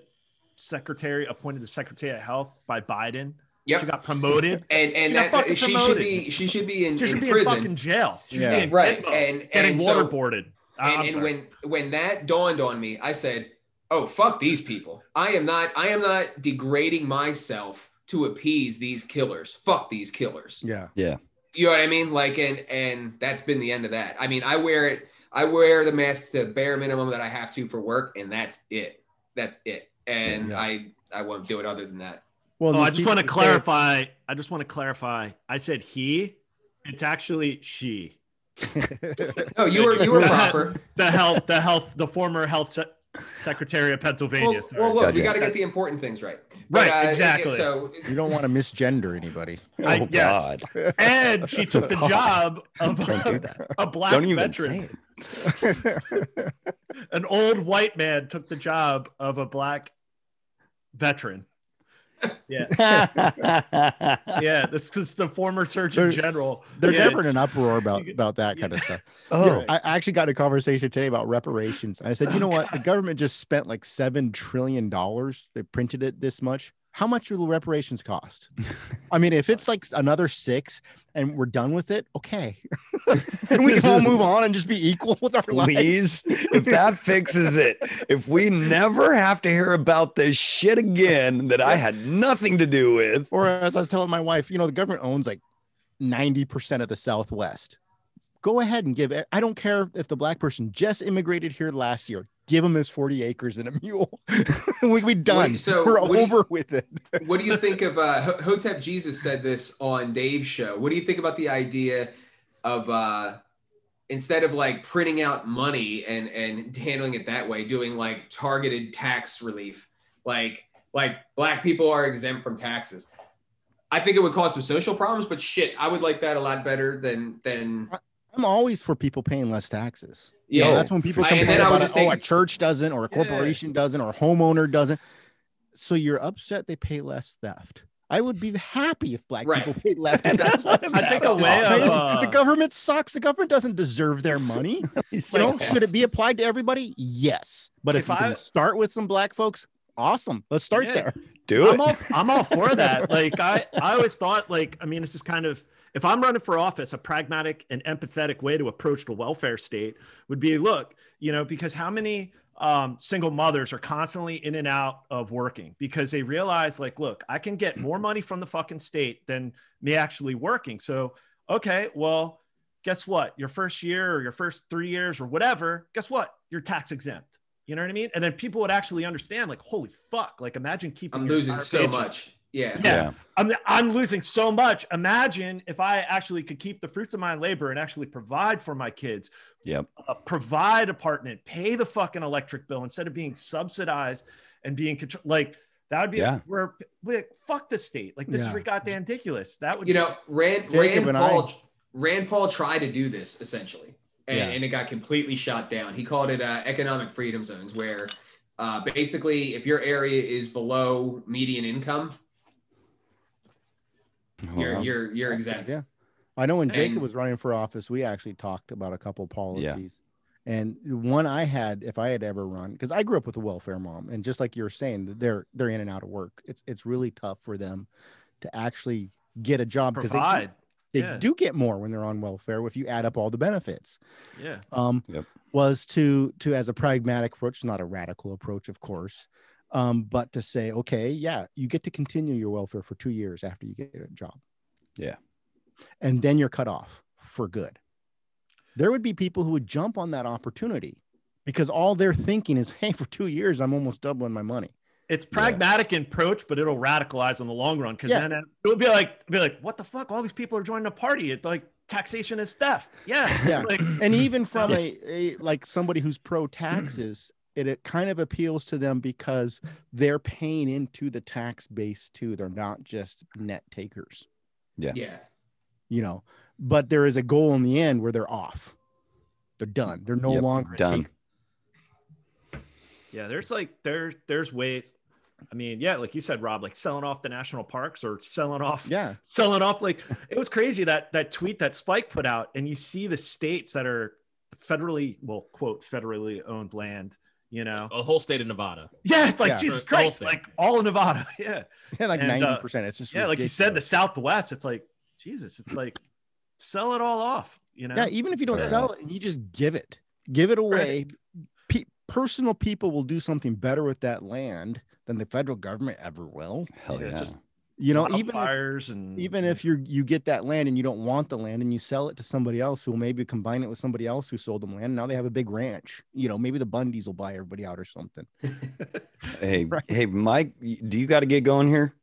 secretary appointed the secretary of health by Biden. Yep. She got promoted. and and She that, she should be she should be in, She should in be prison. in fucking jail. She Yeah. Right, Pitbull, and- getting and so- waterboarded. I- and and when when that dawned on me, I said, "Oh fuck these people! I am not I am not degrading myself to appease these killers. Fuck these killers. Yeah. Yeah. You know what I mean? Like, and and that's been the end of that. I mean, I wear it. I wear the mask to the bare minimum that I have to for work, and that's it. That's it. And Yeah. I I won't do it other than that. Well, oh, I just want to who say clarify. I just want to clarify. I said he. It's actually she. it's- No, you were you were proper. The health, the health, the former health se- secretary of Pennsylvania. sorry. well, look, we got to get the important things right. Right, uh, exactly. So you don't want to misgender anybody. I- oh yes. God. and she took the job of Don't do a black Don't even veteran. say it. An old white man took the job of a black veteran. Yeah, yeah. This is the former Surgeon They're- General. They're Yeah. never in an uproar about about that kind of stuff. oh, I I actually got a conversation today about reparations. I said, you know oh, what? The government just spent like seven trillion dollars. They printed it this much. How much will reparations cost? I mean, if it's like another six and we're done with it, okay. and we can all move on and just be equal with our lives. please, if that fixes it, if we never have to hear about this shit again that I had nothing to do with. Or as I was telling my wife, you know, the government owns like 90% of the Southwest. Go ahead and give it. I don't care if the black person just immigrated here last year. Give him his 40 acres and a mule. we be done. so We're do you- over with it. what do you think of uh, Hotep Jesus said this on Dave's show? What do you think about the idea of uh, instead of like printing out money and and handling it that way, doing like targeted tax relief, like like black people are exempt from taxes. I think it would cause some social problems, but shit, I would like that a lot better than than I'm always for people paying less taxes. You know, yeah. that's when people complain then I would about it, just oh, a church doesn't, or a Yeah. corporation doesn't, or a homeowner doesn't. So you're upset they pay less theft. I would be happy if black Right. people paid less. I I think so a way of uh, the government sucks. The government doesn't deserve their money. He's You know, should it be applied to everybody? Yes. But if, If you I- can start with some black folks, awesome. Let's start Yeah. there. Do I'm it. all I'm all for that. Like I I always thought like I mean it's just kind of if I'm running for office, a pragmatic and empathetic way to approach the welfare state would be look, you know, because how many um, single mothers are constantly in and out of working because they realize like, look, I can get more money from the fucking state than me actually working. So, okay, well, guess what? Your first year or your first three years or whatever, guess what? You're tax exempt. You know what I mean? And then people would actually understand, like, holy fuck! Like, imagine keeping. I'm losing so much. Yeah. Yeah. I'm, I'm losing so much. Imagine if I actually could keep the fruits of my labor and actually provide for my kids, Yep. uh, provide apartment, pay the fucking electric bill instead of being subsidized and being controlled. Like that would be Yeah. We're like, fuck the state. Like this Yeah. is goddamn ridiculous. That would you be- know rand Jacob rand paul I- rand paul tried to do this essentially and, Yeah. and it got completely shot down he called it uh, economic freedom zones where uh, basically if your area is below median income you're Well, you're you're That's exempt Yeah. I know when Jacob And- was running for office, we actually talked about a couple policies. And one I had, if I had ever run, because I grew up with a welfare mom, and just like you're saying, they're they're in and out of work. It's it's really tough for them to actually get a job because they, provide. they Yeah. do get more when they're on welfare if you add up all the benefits. Yeah. Um, Yep. was to to as a pragmatic approach, not a radical approach, of course, um, but to say, okay, yeah, you get to continue your welfare for two years after you get a job. Yeah. and then you're cut off for good. There would be people who would jump on that opportunity because all they're thinking is, hey, for two years, I'm almost doubling my money. It's pragmatic in approach, but it'll radicalize in the long run because Yeah. then it'll be like, be like, what the fuck? All these people are joining a party. It's like taxation is theft. Yeah. Yeah. Like, and even from a, a like somebody who's pro taxes it, it kind of appeals to them because they're paying into the tax base too they're not just net takers Yeah. Yeah. You know but there is a goal in the end where they're off they're done they're no Yep, longer done. yeah, there's like there there's ways. I mean, yeah, like you said, Rob, like selling off the national parks or selling off yeah selling off like it was crazy that that tweet that Spike put out, and you see the states that are federally, well, quote, federally owned land. You know, A whole state of Nevada. yeah, it's like Yeah. Jesus Christ, like all of Nevada. Yeah, yeah like And, uh, 90% it's just yeah, like you said, the. Southwest. It's like Jesus. It's like sell it all off. You know, yeah even if you don't Right. sell it you just give it give it away Pe- personal people will do something better with that land than the federal government ever will Hell Yeah, yeah. just- you know even if, and even if you're you get that land and you don't want the land and you sell it to somebody else who will maybe combine it with somebody else who sold them land now they have a big ranch you know maybe the bundys will buy everybody out or something Hey, Right. hey, Mike, do you got to get going here?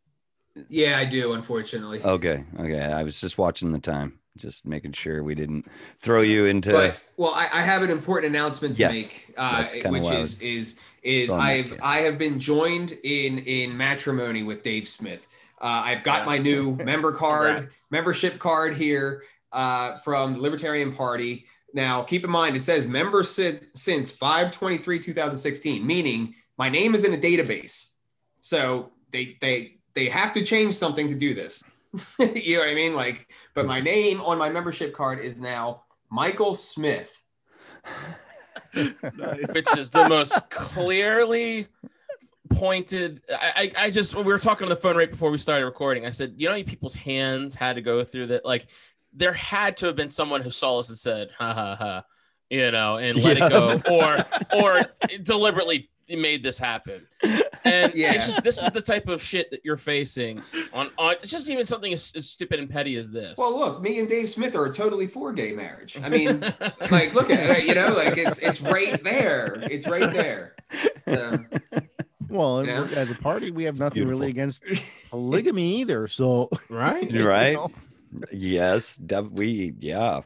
Yeah, I do, unfortunately. Okay, okay. I was just watching the time, just making sure we didn't throw you into. But well, I, I have an important announcement to Yes, make, uh, which what is is is I've. I have been joined in in matrimony with Dave Smith. Uh, I've got Yeah. my new member card, Congrats. membership card here uh, from the Libertarian Party. Now, keep in mind, it says member since since 523 2016, meaning my name is in a database. So they they they have to change something to do this. you know what I mean? Like, but my name on my membership card is now Michael Smith. which is the most clearly pointed. I, I, I just when we were talking on the phone right before we started recording, I said, you know, how people's hands had to go through that. Like, there had to have been someone who saw us and said, "Ha ha ha," you know, and let Yeah. it go, or or deliberately made this happen. And Yeah. it's just this is the type of shit that you're facing on on it's just even something as, as stupid and petty as this. Well, look, me and Dave Smith are totally for gay marriage. I mean, like, look at it, you know, like it's it's right there. It's right there. So, well Yeah. as a party we have nothing really against polygamy either so right? you right? know, Yes, def- we yeah.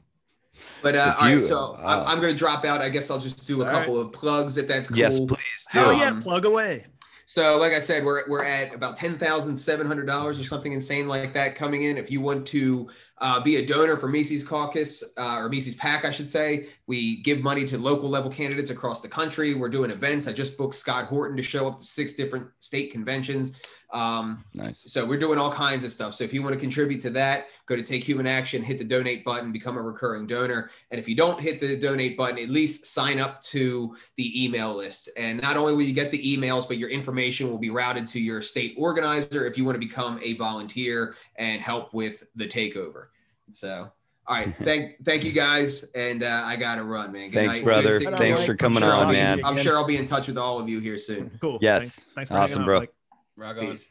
but uh, you- right, so I'm. I'm going to drop out. I guess I'll just do a All couple of plugs if that's cool. Yes, please do. oh Um, yeah, plug away. So, like I said, we're we're at about ten thousand seven hundred dollars or something insane like that coming in. If you want to uh, be a donor for Mises Caucus uh, or Mises PAC, I should say, we give money to local level candidates across the country. We're doing events. I just booked Scott Horton to show up to six different state conventions. Um, Nice. so we're doing all kinds of stuff. So if you want to contribute to that, go to Take Human Action, hit the donate button, become a recurring donor. And if you don't hit the donate button, at least sign up to the email list. And not only will you get the emails, but your information will be routed to your state organizer if you want to become a volunteer and help with the takeover. So. All right, thank thank you guys, and uh, I gotta run, man. Good Thanks, night. brother. Good. Thanks for coming sure on, I'll man. I'm sure I'll be in touch with all of you here soon. Cool. Yes. Thanks, thanks for Awesome, bro. Mike. Rock on. Peace.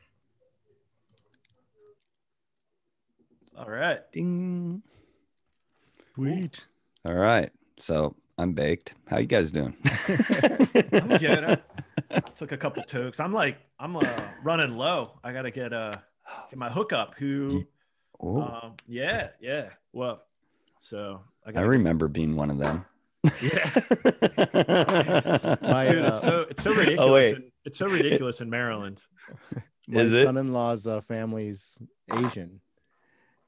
All right. Ding. sweet All right. So I'm baked. How you guys doing? I'm good. I took a couple tokes. I'm like, I'm uh, running low. I gotta get uh get my hookup. Who? Oh, Um, yeah, yeah. Well, so I I got. remember being one of them. Yeah, My, dude, it's uh, so it's so ridiculous. Oh, wait. in, it's so ridiculous in Maryland. my Is it? son-in-law's uh, family's Asian,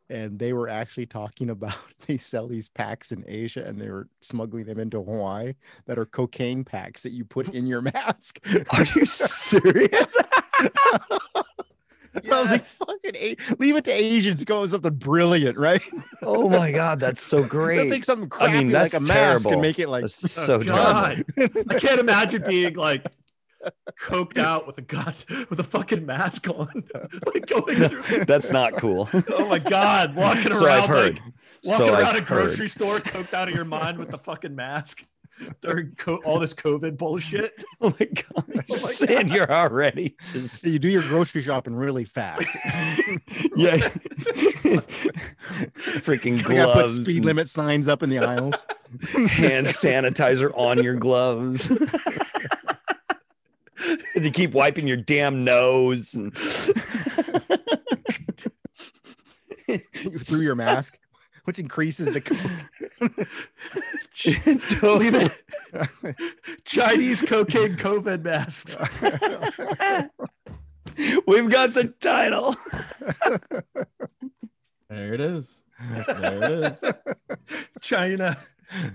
and they were actually talking about they sell these packs in Asia, and they were smuggling them into Hawaii that are cocaine packs that you put in your mask. Are you serious? I was like, fucking, A- leave it to Asians to go with something brilliant, right? oh my god, that's so They'll great. think something I mean, that's like a mask terrible. and make it like That's so Oh, dumb. I can't imagine being like coked out with a god with a fucking mask on, like going through. That's not cool. Oh my god, walking so around I've heard. like walking so around I've a grocery heard. store, coked out of your mind with the fucking mask during co- all this COVID bullshit. Oh my oh god! You're my saying you're already just You do your grocery shopping really fast. yeah. Freaking You gotta put gloves, speed and limit signs up in the aisles. hand sanitizer on your gloves. 'Cause you keep wiping your damn nose and through your mask, which increases the. Leave. Chinese cocaine COVID masks. We've got the title. There it is. There it is. China. Oh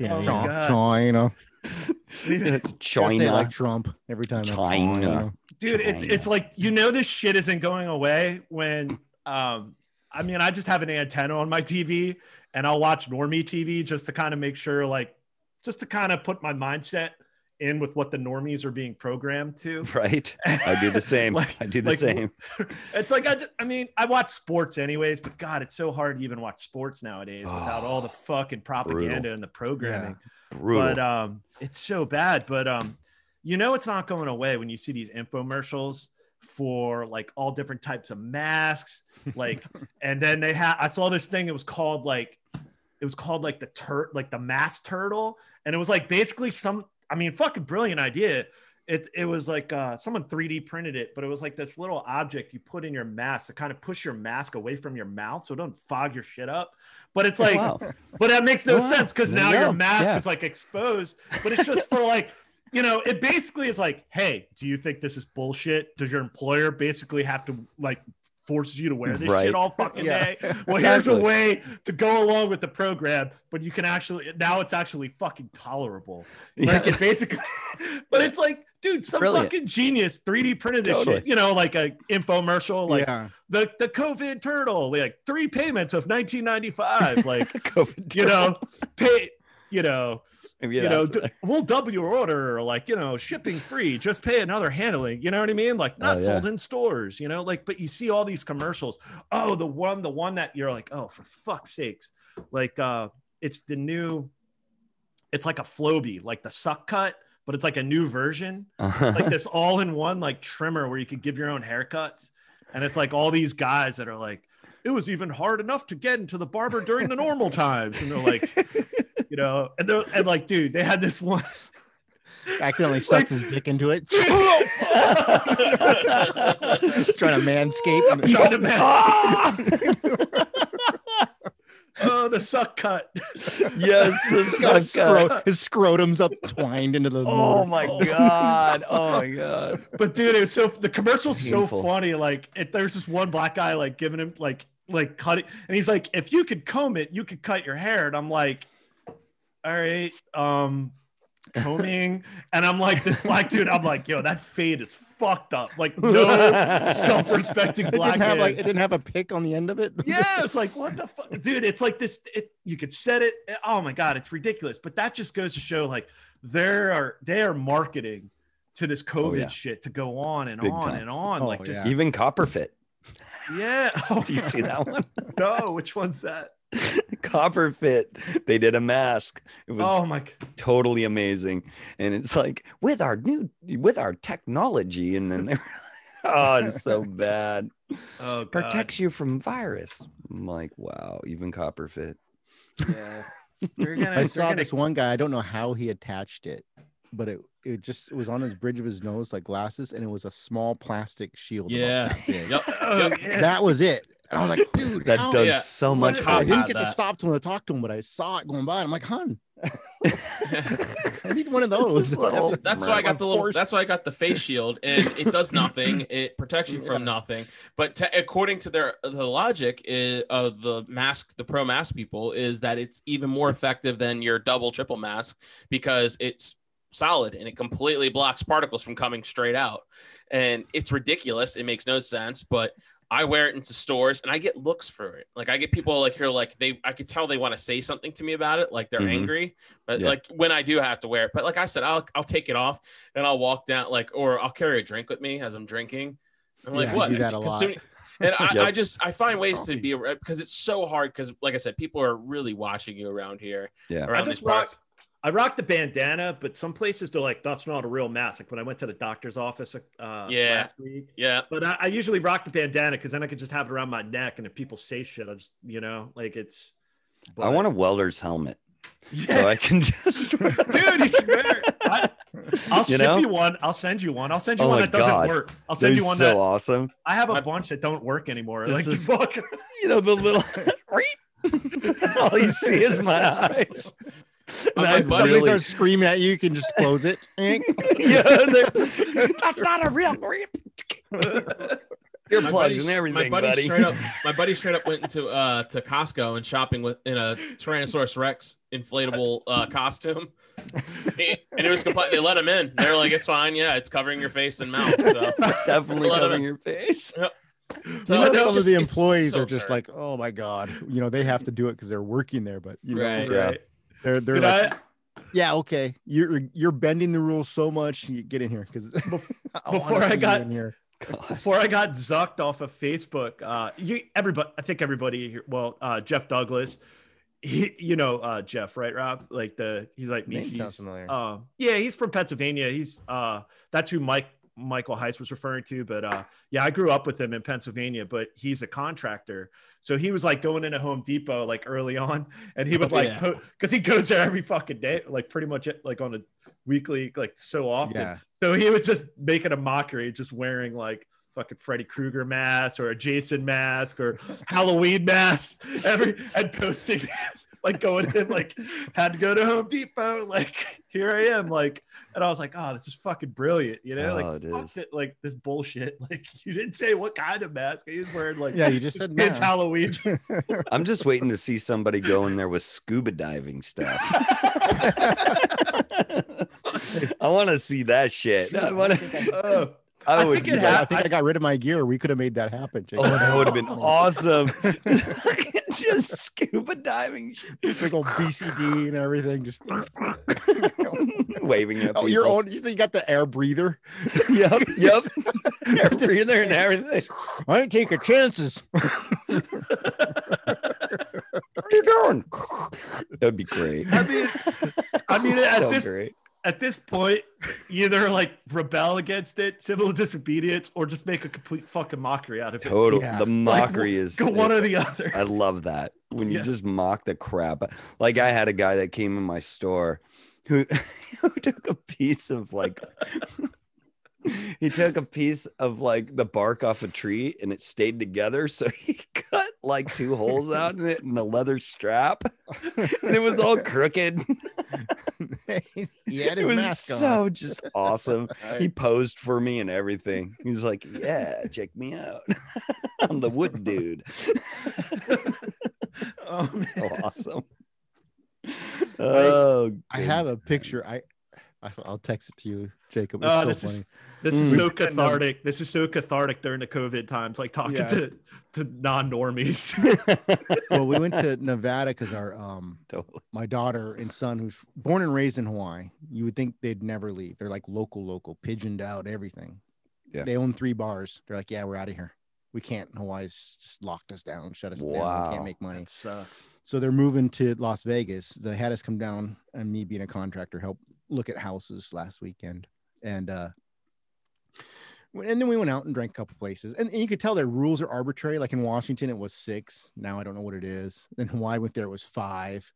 my China. God. China. Leave it. Say China. like Trump every time. China. dude it's, it's like you know this shit isn't going away when um i mean i just have an antenna on my tv and i'll watch normie tv just to kind of make sure like just to kind of put my mindset in with what the normies are being programmed to Right. I do the same. Like- I do the like, same. it's like I, just, I mean i watch sports anyways but god it's so hard to even watch sports nowadays without all the fucking propaganda and the programming Brutal. but um it's so bad but um you know it's not going away when you see these infomercials for like all different types of masks like and then they had i saw this thing it was called like it was called like the tur like the mask turtle and it was like basically some i mean fucking brilliant idea it, it was like uh, someone 3D printed it, but it was like this little object you put in your mask to kind of push your mask away from your mouth so it don't fog your shit up. But it's like, wow. but that makes no Wow. sense because now you your mask Yeah. is like exposed. But it's just for like, you know, it basically is like, hey, do you think this is bullshit? Does your employer basically have to like forces you to wear this Right. shit all fucking Yeah. day? Well, here's a way to go along with the program, but you can actually now it's actually fucking tolerable. Like Yeah. it basically, but it's like, dude, some Brilliant. fucking genius 3D printed this Totally. shit. You know, like a infomercial, like yeah. the the COVID turtle, like three payments of 1995, like COVID. you know, pay, you know, Maybe you know, d- we'll double your order, like you know, shipping free, just pay another handling. You know what I mean? Like not Oh, yeah. sold in stores. You know, like but you see all these commercials. Oh, the one, the one that you're like, oh, for fuck's sakes, like uh, it's the new, it's like a Flowbee, like the suck cut, but it's like a new version like this all-in-one like trimmer where you could give your own haircuts and it's like all these guys that are like it was even hard enough to get into the barber during the normal times and they're like you know and they're and like dude they had this one Accidentally sucks his dick into it. Trying to manscape. And trying to manscape. oh the suck cut yes, the He's got a suck cut. scro- his scrotum's up twined into the. Oh motor. my god! Oh my god! but dude it's so the commercial's so funny like it, there's this one black guy like giving him like like cutting and he's like if you could comb it you could cut your hair and i'm like all right um combing and i'm like this black dude i'm like yo that fade is fucked up like no self-respecting It didn't have like it didn't have a pick on the end of it. yeah it's like what the fuck dude it's like this it, you could set it oh my god it's ridiculous but that just goes to show like there are they are marketing to this covid Oh, yeah. shit to go on and Big on time. and on Oh, like just yeah. Even Copperfit. yeah oh, Do you see that one? no which one's that Copperfit. They did a mask. It was oh my g- totally amazing, and it's like with our new with our technology, and then they're oh, it's so bad. oh god Protects you from virus. I'm like, wow, even Copperfit. yeah gonna, I saw gonna- this one guy. I don't know how he attached it, but it it just it was on his bridge of his nose, like glasses, and it was a small plastic shield. Yeah. that. Yep. Yep. yeah. That was it. And I was like, dude, That how- does yeah. so It's much. like I didn't had get to stop to to talk to him, but I saw it going by. And I'm like, hun, I need one of those. little- that's why I got the little. Force- That's why I got the face shield, and it does nothing. It protects you from Yeah. nothing. But to, according to their the logic is, of the mask, the pro mask people, is that it's even more effective than your double triple mask because it's solid and it completely blocks particles from coming straight out. And it's ridiculous. It makes no sense, but I wear it into stores and I get looks for it. Like I get people like here, like they, I could tell they want to say something to me about it, like they're Mhm. angry. But Yeah. like when I do have to wear it, but like I said, I'll I'll take it off and I'll walk down, like, or I'll carry a drink with me as I'm drinking. I'm like, Yeah, what? do that a 'Cause lot. soon- and I, Yep. I just I find ways to be because it's so hard because like I said, people are really watching you around here. Yeah. around I just these parts. rock. I rock the bandana, but some places they're like, "That's not a real mask." Like when I went to the doctor's office uh, Yeah. last week. Yeah, But I, I usually rock the bandana because then I could just have it around my neck, and if people say shit, I just you know like it's. I want a welder's helmet Yeah. so I can just. dude. You should wear it. I, I'll You ship know? you one. I'll send you one. I'll send you Oh one my that doesn't work. I'll send you They're one so that awesome. I have a bunch that don't work anymore. This Like is- just walk. You know the little. All you see is my eyes. And My I Somebody really- starts screaming at you, you can just close it. yeah, that's not a real grip. My Earplugs buddy- and everything, my buddy, buddy. Straight up, my buddy straight up went into uh to Costco and shopping with in a Tyrannosaurus Rex inflatable uh costume, He- and it was complete. They let him in. They're like, "It's fine. Yeah, it's covering your face and mouth." So, Definitely covering your face. so You know, it's some of the employees so are just absurd. like, "Oh my god," you know, they have to do it because they're working there. But you know, Right. Yeah. Right. They're they're Dude, like, I- "Yeah, okay, you're you're bending the rules so much. You get in here because before I got- in here." God. before I got zucked off of Facebook, uh, you everybody, I think everybody here, well, uh, Jeff Douglas, he, you know, uh, Jeff, right, Rob? Like the, he's like Name he's, sounds familiar. um, yeah, he's from Pennsylvania. He's, uh, that's who Mike, Michael Heise was referring to. But, uh, yeah, I grew up with him in Pennsylvania, but he's a contractor. So he was like going into Home Depot like early on and he would Oh, like, yeah. po- cause he goes there every fucking day, like pretty much eh, like on a weekly, like so often. Yeah, So he was just making a mockery, just wearing like fucking Freddy Krueger mask or a Jason mask or Halloween mask, every and posting like going in like had to go to Home Depot, like here I am, like and I was like, oh, this is fucking brilliant, you know, Oh, like it fuck it, like this bullshit. Like you didn't say what kind of mask he was wearing, like yeah, you just said kid's mask. Halloween. I'm just waiting to see somebody go in there with scuba diving stuff. I want to see that shit. I, wanna, Oh, I I would. think it Yeah, I think I, I- got rid of my gear. We could have made that happen. Jake. oh, that would have been oh. awesome. just scuba diving. Big old BCD and everything. Just waving at oh, your people. own. You think you got the air breather? Yep, yep. Air breather and everything. I ain't taking chances. What are you doing? That'd be great. I mean, I mean, at so this great. At this point, either like rebel against it, civil disobedience, or just make a complete fucking mockery out of it. Total. Yeah. The mockery is. Go one or the other. I love that when you Yeah. just mock the crap. Like I had a guy that came in my store who, who took a piece of like he took a piece of like the bark off a tree and it stayed together. So he cut like two holes out in it and a leather strap, and it was all crooked. he had his it was mask so just awesome. He posed for me and everything. He was like, "Yeah, check me out. I'm the wood dude." Oh, man. so awesome. Oh, I good have a picture. I, I I'll text it to you, Jacob. It's Oh, so this funny. is this is Mm. so We've got no- cathartic. This is so cathartic during the COVID times, like talking Yeah. to to non-normies. well, we went to Nevada because our um Totally. my daughter and son, who's born and raised in Hawaii, you would think they'd never leave. They're like local, local, pigeoned out, everything. Yeah. They own three bars. They're like, yeah, we're out of here. We can't. Hawaii's just locked us down, shut us down. We Wow. can't make money. that sucks. So they're moving to Las Vegas. They had us come down and me being a contractor help look at houses last weekend. And uh and then we went out and drank a couple places. And, and you could tell their rules are arbitrary. Like in Washington, it was six. Now I don't know what it is. Then Hawaii went there, it was five.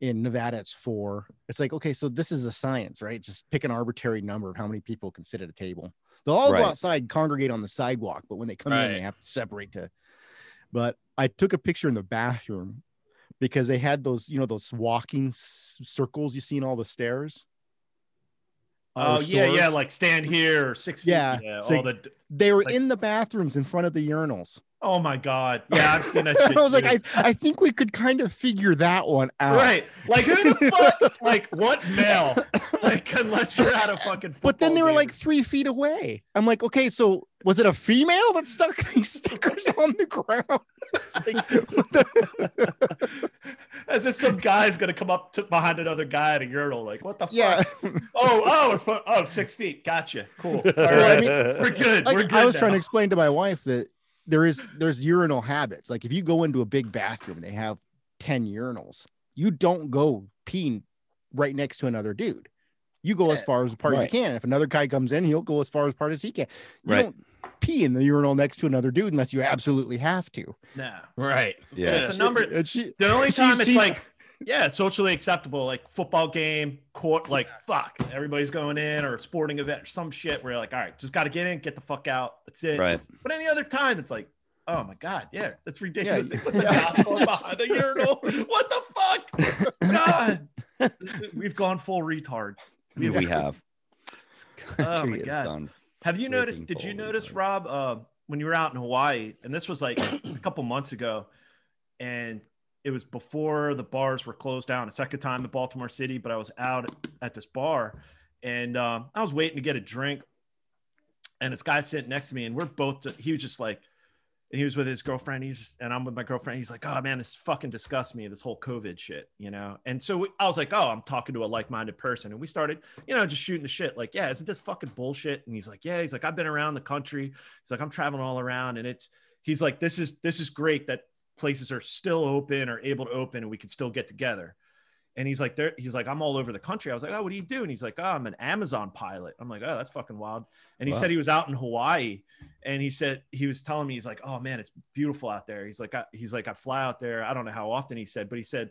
In Nevada, it's four. It's like, okay, so this is the science, right? Just pick an arbitrary number of how many people can sit at a table. They'll all Right. go outside, congregate on the sidewalk, but when they come in, they have to separate to. But I took a picture in the bathroom because they had those, you know, those walking circles you see in all the stairs. Oh yeah, yeah, like stand here or six feet. Yeah, Yeah, so all the they were like- in the bathrooms in front of the urinals. Oh my god. Yeah, I've seen that shit. I was like. I, I think we could kind of figure that one out. Right. Like who the fuck like what male? Like unless you're out of fucking But then they were game. like three feet away. I'm like, okay, so was it a female that stuck these stickers on the ground? Like, the- as if some guy's gonna come up to behind another guy at a urinal. Like, what the fuck? yeah. Oh, oh, it's oh, six feet. Gotcha. Cool. All Well, I mean, We're good. like We're good. I was trying to explain to my wife that there is there's urinal habits. Like if you go into a big bathroom, they have 10 urinals. You don't go peeing right next to another dude. You go as far as apart as you can. If another guy comes in, he'll go as far as apart as he can. You Right. don't pee in the urinal next to another dude unless you absolutely have to. Nah. Right. yeah. It's a number. And she- The only she- time it's she- like, yeah, socially acceptable, like football game, court, like fuck, everybody's going in or a sporting event or some shit where you're like, all right, just got to get in, get the fuck out. That's it. Right. But any other time, it's like, oh my god, yeah, that's ridiculous. Yeah, They the yeah. behind the urinal. What the fuck? God, is- we've gone full retard. We have. This Oh my God. Have you noticed? Did you notice, retard. Rob, uh, when you were out in Hawaii, and this was like a couple months ago, and it was before the bars were closed down. A second time in Baltimore City, but I was out at this bar, and um, I was waiting to get a drink, and this guy sitting next to me, and we're both. He was just like, he was with his girlfriend. He's and I'm with my girlfriend. He's like, oh man, this fucking disgusts me. This whole COVID shit, you know. And so we, I was like, oh, I'm talking to a like-minded person, and we started, you know, just shooting the shit. Like, yeah, isn't this fucking bullshit? And he's like, yeah. He's like, I've been around the country. He's like, I'm traveling all around, and it's. He's like, this is this is great that places are still open or able to open, and we can still get together. And he's like, there. He's like, I'm all over the country. I was like, oh, what do you do? And he's like, oh, I'm an Amazon pilot. I'm like, oh, that's fucking wild. And he Wow. said he was out in Hawaii, and he said he was telling me he's like, oh man, it's beautiful out there. He's like, I, he's like, I fly out there. I don't know how often he said, but he said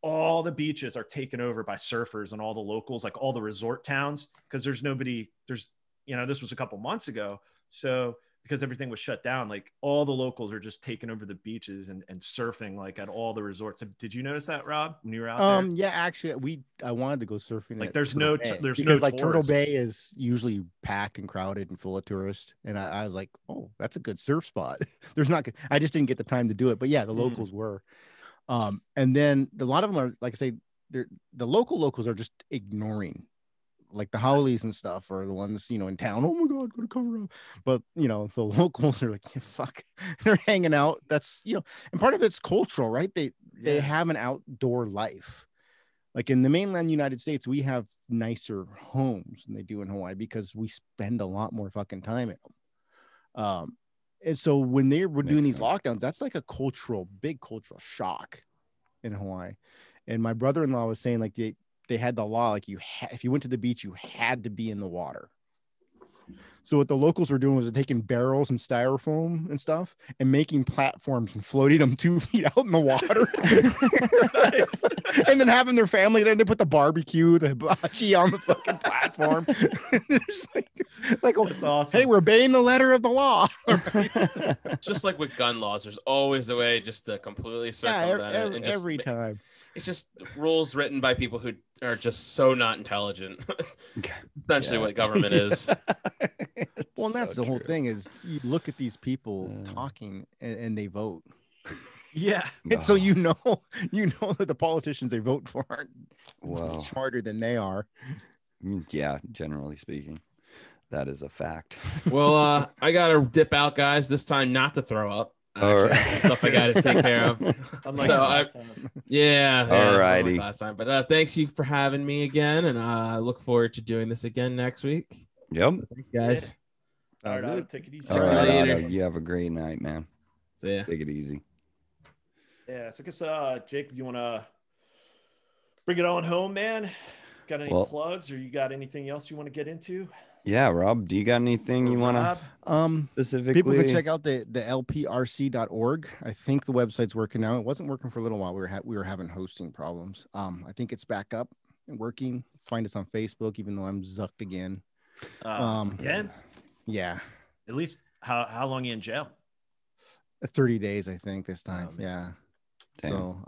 all the beaches are taken over by surfers and all the locals, like all the resort towns, because there's nobody. There's, you know, this was a couple months ago, so because everything was shut down, like all the locals are just taking over the beaches and, and surfing like at all the resorts. Did you notice that, Rob, when you were out Um, there? yeah, actually, we I wanted to go surfing. Like, there's Turtle no- Bay, there's no because like Turtle. Bay is usually packed and crowded and full of tourists, and I, I was like, oh, that's a good surf spot. there's not, good- I just didn't get the time to do it, but yeah, the Mm. locals were. Um, and then a lot of them are like I say, they're the local locals are just ignoring. Like the haoles and stuff are the ones, you know, in town. Oh my God, gotta cover up. But you know, the locals are like, yeah, fuck, they're hanging out. That's you know, and part of it's cultural, right? They they have an outdoor life. Like in the mainland United States, we have nicer homes than they do in Hawaii because we spend a lot more fucking time in them. Um, and so when they were doing Makes these lockdowns, that's like a cultural, big cultural shock in Hawaii. And my brother-in-law was saying like they they had the law like you ha- if you went to the beach, you had to be in the water. So what the locals were doing was taking barrels and styrofoam and stuff and making platforms and floating them two feet out in the water. and then having their family then they put the barbecue, the hibachi on the fucking platform. Like, like That's awesome. hey, we're obeying the letter of the law. just like with gun laws, there's always a way just to completely yeah, circumvent every, it every, and just every time. It's just rules written by people who are just so not intelligent. Essentially, Yeah. what government is. Well, and that's So the whole true. thing is you look at these people Yeah. talking and, and they vote. yeah. And so you know, you know that the politicians they vote for aren't Well, smarter than they are. mm, yeah, generally speaking, that is a fact. well, uh, I gotta dip out, guys. This time, not to throw up. I All actually have right. some stuff I gotta take care of. Unlike So I- last time. Yeah. yeah, Alrighty. like Last time, but uh, thanks you for having me again, and uh, I look forward to doing this again next week. Yep. Thanks, guys. All right, Sounds Otto, good. take it easy. All Talk to you later. Otto, you have a great night, man. See ya. Take it easy. Yeah, so I guess uh Jacob, you wanna bring it on home, man? Got any Well- plugs or you got anything else you want to get into? Yeah, Rob, do you got anything you want to Rob? Um, specifically? people can check out the the lprc.org. I think the website's working now. It wasn't working for a little while. We were ha- we were having hosting problems. Um, I think it's back up and working. Find us on Facebook, even though I'm zucked again. Uh, Um, again, Yeah, at least how how long you in jail? 30 days, I think this time. Um, yeah. Damn. So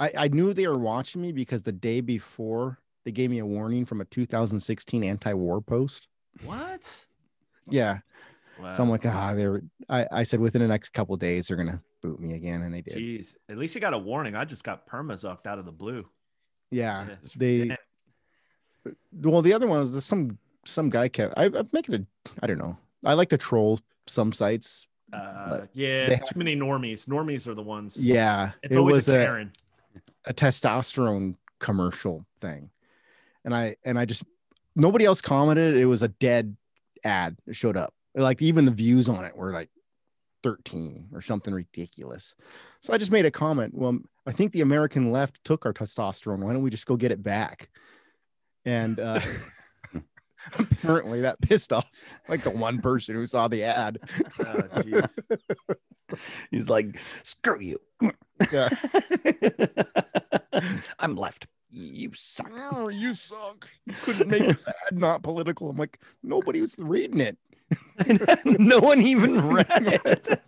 I, I knew they were watching me because the day before they gave me a warning from a 2016 anti-war post. What? Yeah. So I'm like, ah, they're. I, I said within the next couple days they're gonna boot me again, and they did. Jeez, at least you got a warning. I just got permazucked out of the blue. Yeah, Yes. they. Well, the other one was some some guy kept. I, I'm making a. I don't know. I like to troll some sites. Uh, yeah, they too many normies. Normies are the ones. Yeah, it's it was a a, Karen. a testosterone commercial thing, and I and I just nobody else commented. It was a dead ad that showed up. Like even the views on it were like 13 or something ridiculous. So I just made a comment. Well, I think the American left took our testosterone. Why don't we just go get it back? And uh, apparently that pissed off like the one person who saw the ad. Oh. He's like, screw you. Yeah. I'm left. You suck. Oh, you suck. You couldn't make this ad not political. I'm like, nobody was reading it. no one even read it.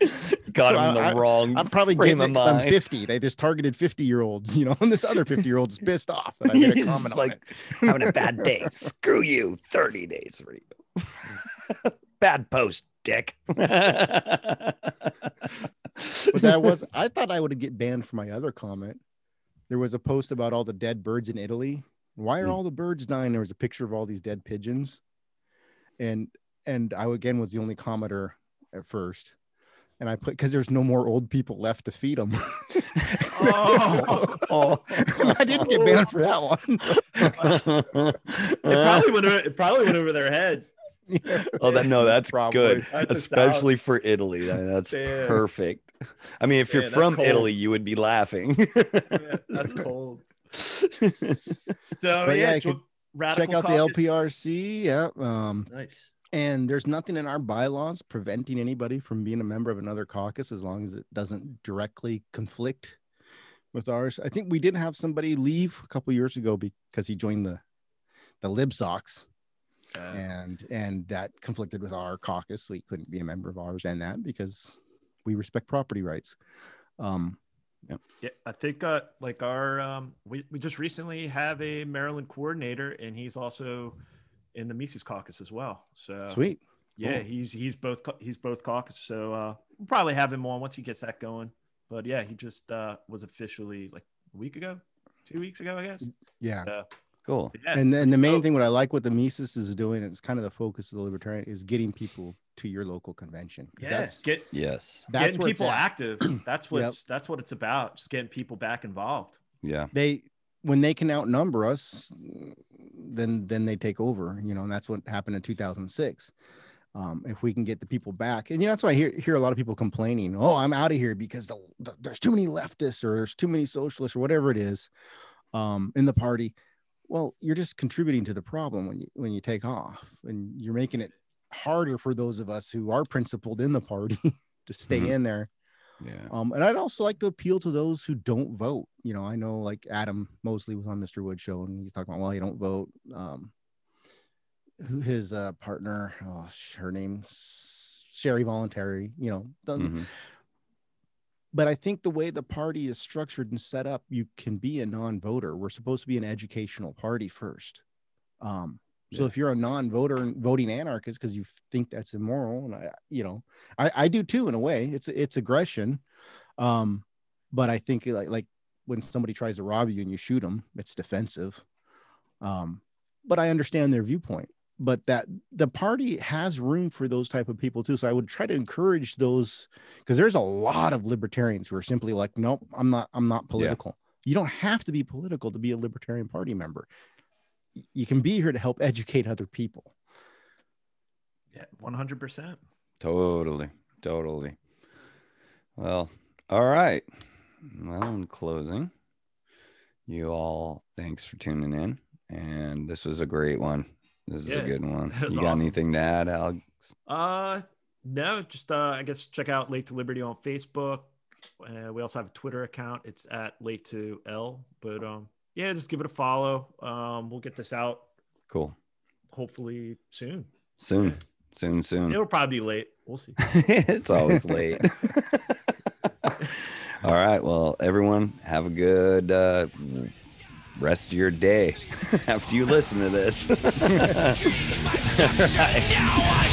Got him in the I- wrong I'm probably frame getting of I'm 50. They just targeted 50 year olds, you know, and this other 50 year old is pissed off that I made a He's comment on like it. having a bad day. Screw you. 30 days for you. bad post, dick. But that was, I thought I would get banned for my other comment. There was a post about all the dead birds in Italy. Why are Hmm. all the birds dying? There was a picture of all these dead pigeons. And, and I again was the only commenter at first. And I put, because there's no more old people left to feed them. Oh. oh. I didn't get banned for that one. It probably went. Over, it probably went over their head. Oh, that no, that's Probably. good, That's especially for Italy. That's Damn. perfect. I mean, if you're from cold. Italy, you would be laughing. Yeah, that's cold. So But yeah, yeah, you could radical Check out caucus. the LPRC. Yeah. Um, Nice. And there's nothing in our bylaws preventing anybody from being a member of another caucus as long as it doesn't directly conflict with ours. I think we did have somebody leave a couple years ago because he joined the the LibSox Uh, and and that conflicted with our caucus, so he couldn't be a member of ours and that because we respect property rights. Um, Yeah, I think uh, like our um, we we just recently have a Maryland coordinator, and he's also in the Mises caucus as well. So sweet. yeah, Cool. he's he's both he's both caucus. So uh, we'll probably have him on once he gets that going. But yeah, he just uh, was officially like a week ago, two weeks ago, I guess. Yeah. So, cool. yeah, And then the main So- thing what I like what the Mises is doing, it's kind of the focus of the libertarian, is getting people to your local convention. 'Cause yeah, That's get Yes. that's getting people active. That's what's that's what it's about. Just getting people back involved. Yeah. they when they can outnumber us then then they take over you know and that's what happened in 2006 um, if we can get the people back and you know that's why i hear, hear a lot of people complaining oh i'm out of here because the, the- there's too many leftists or there's too many socialists or whatever it is um, in the party. Well you're just contributing to the problem when you when you take off and you're making it harder for those of us who are principled in the party to stay Mhm. in there Yeah. um, and I'd also like to appeal to those who don't vote. You know, I know like Adam Mosley was on Mr. Wood show and he's talking about, well, you don't vote. Um, who his uh, partner, oh, her name, Sherry Voluntary, you know, doesn't, Mhm. but I think the way the party is structured and set up, you can be a non-voter. We're supposed to be an educational party first. Um, so Yeah. if you're a non-voter and voting anarchist because you think that's immoral, and I, you know, I, I do too in a way. It's it's aggression, um, but I think like like when somebody tries to rob you and you shoot them, it's defensive. Um, but I understand their viewpoint. But that the party has room for those type of people too. So I would try to encourage those because there's a lot of libertarians who are simply like, nope, I'm not, I'm not political. You don't have to be political to be a libertarian party member. Y- You can be here to help educate other people. Yeah, one hundred percent. Totally. Totally. Well, all right. Well, in closing, you all, thanks for tuning in. And this was a great one. This is Yeah, a good one. You got awesome. anything to add, Alex? Uh, no, just uh, I guess check out Late to Liberty on Facebook. Uh, we also have a Twitter account. It's at Late to L. But um, yeah, just give it a follow. Um, we'll get this out Cool. hopefully soon. Soon. Soon, soon. It'll probably be late. We'll see. it's always late. All right. Well, everyone, have a good uh, rest of your day after you listen to this. Now I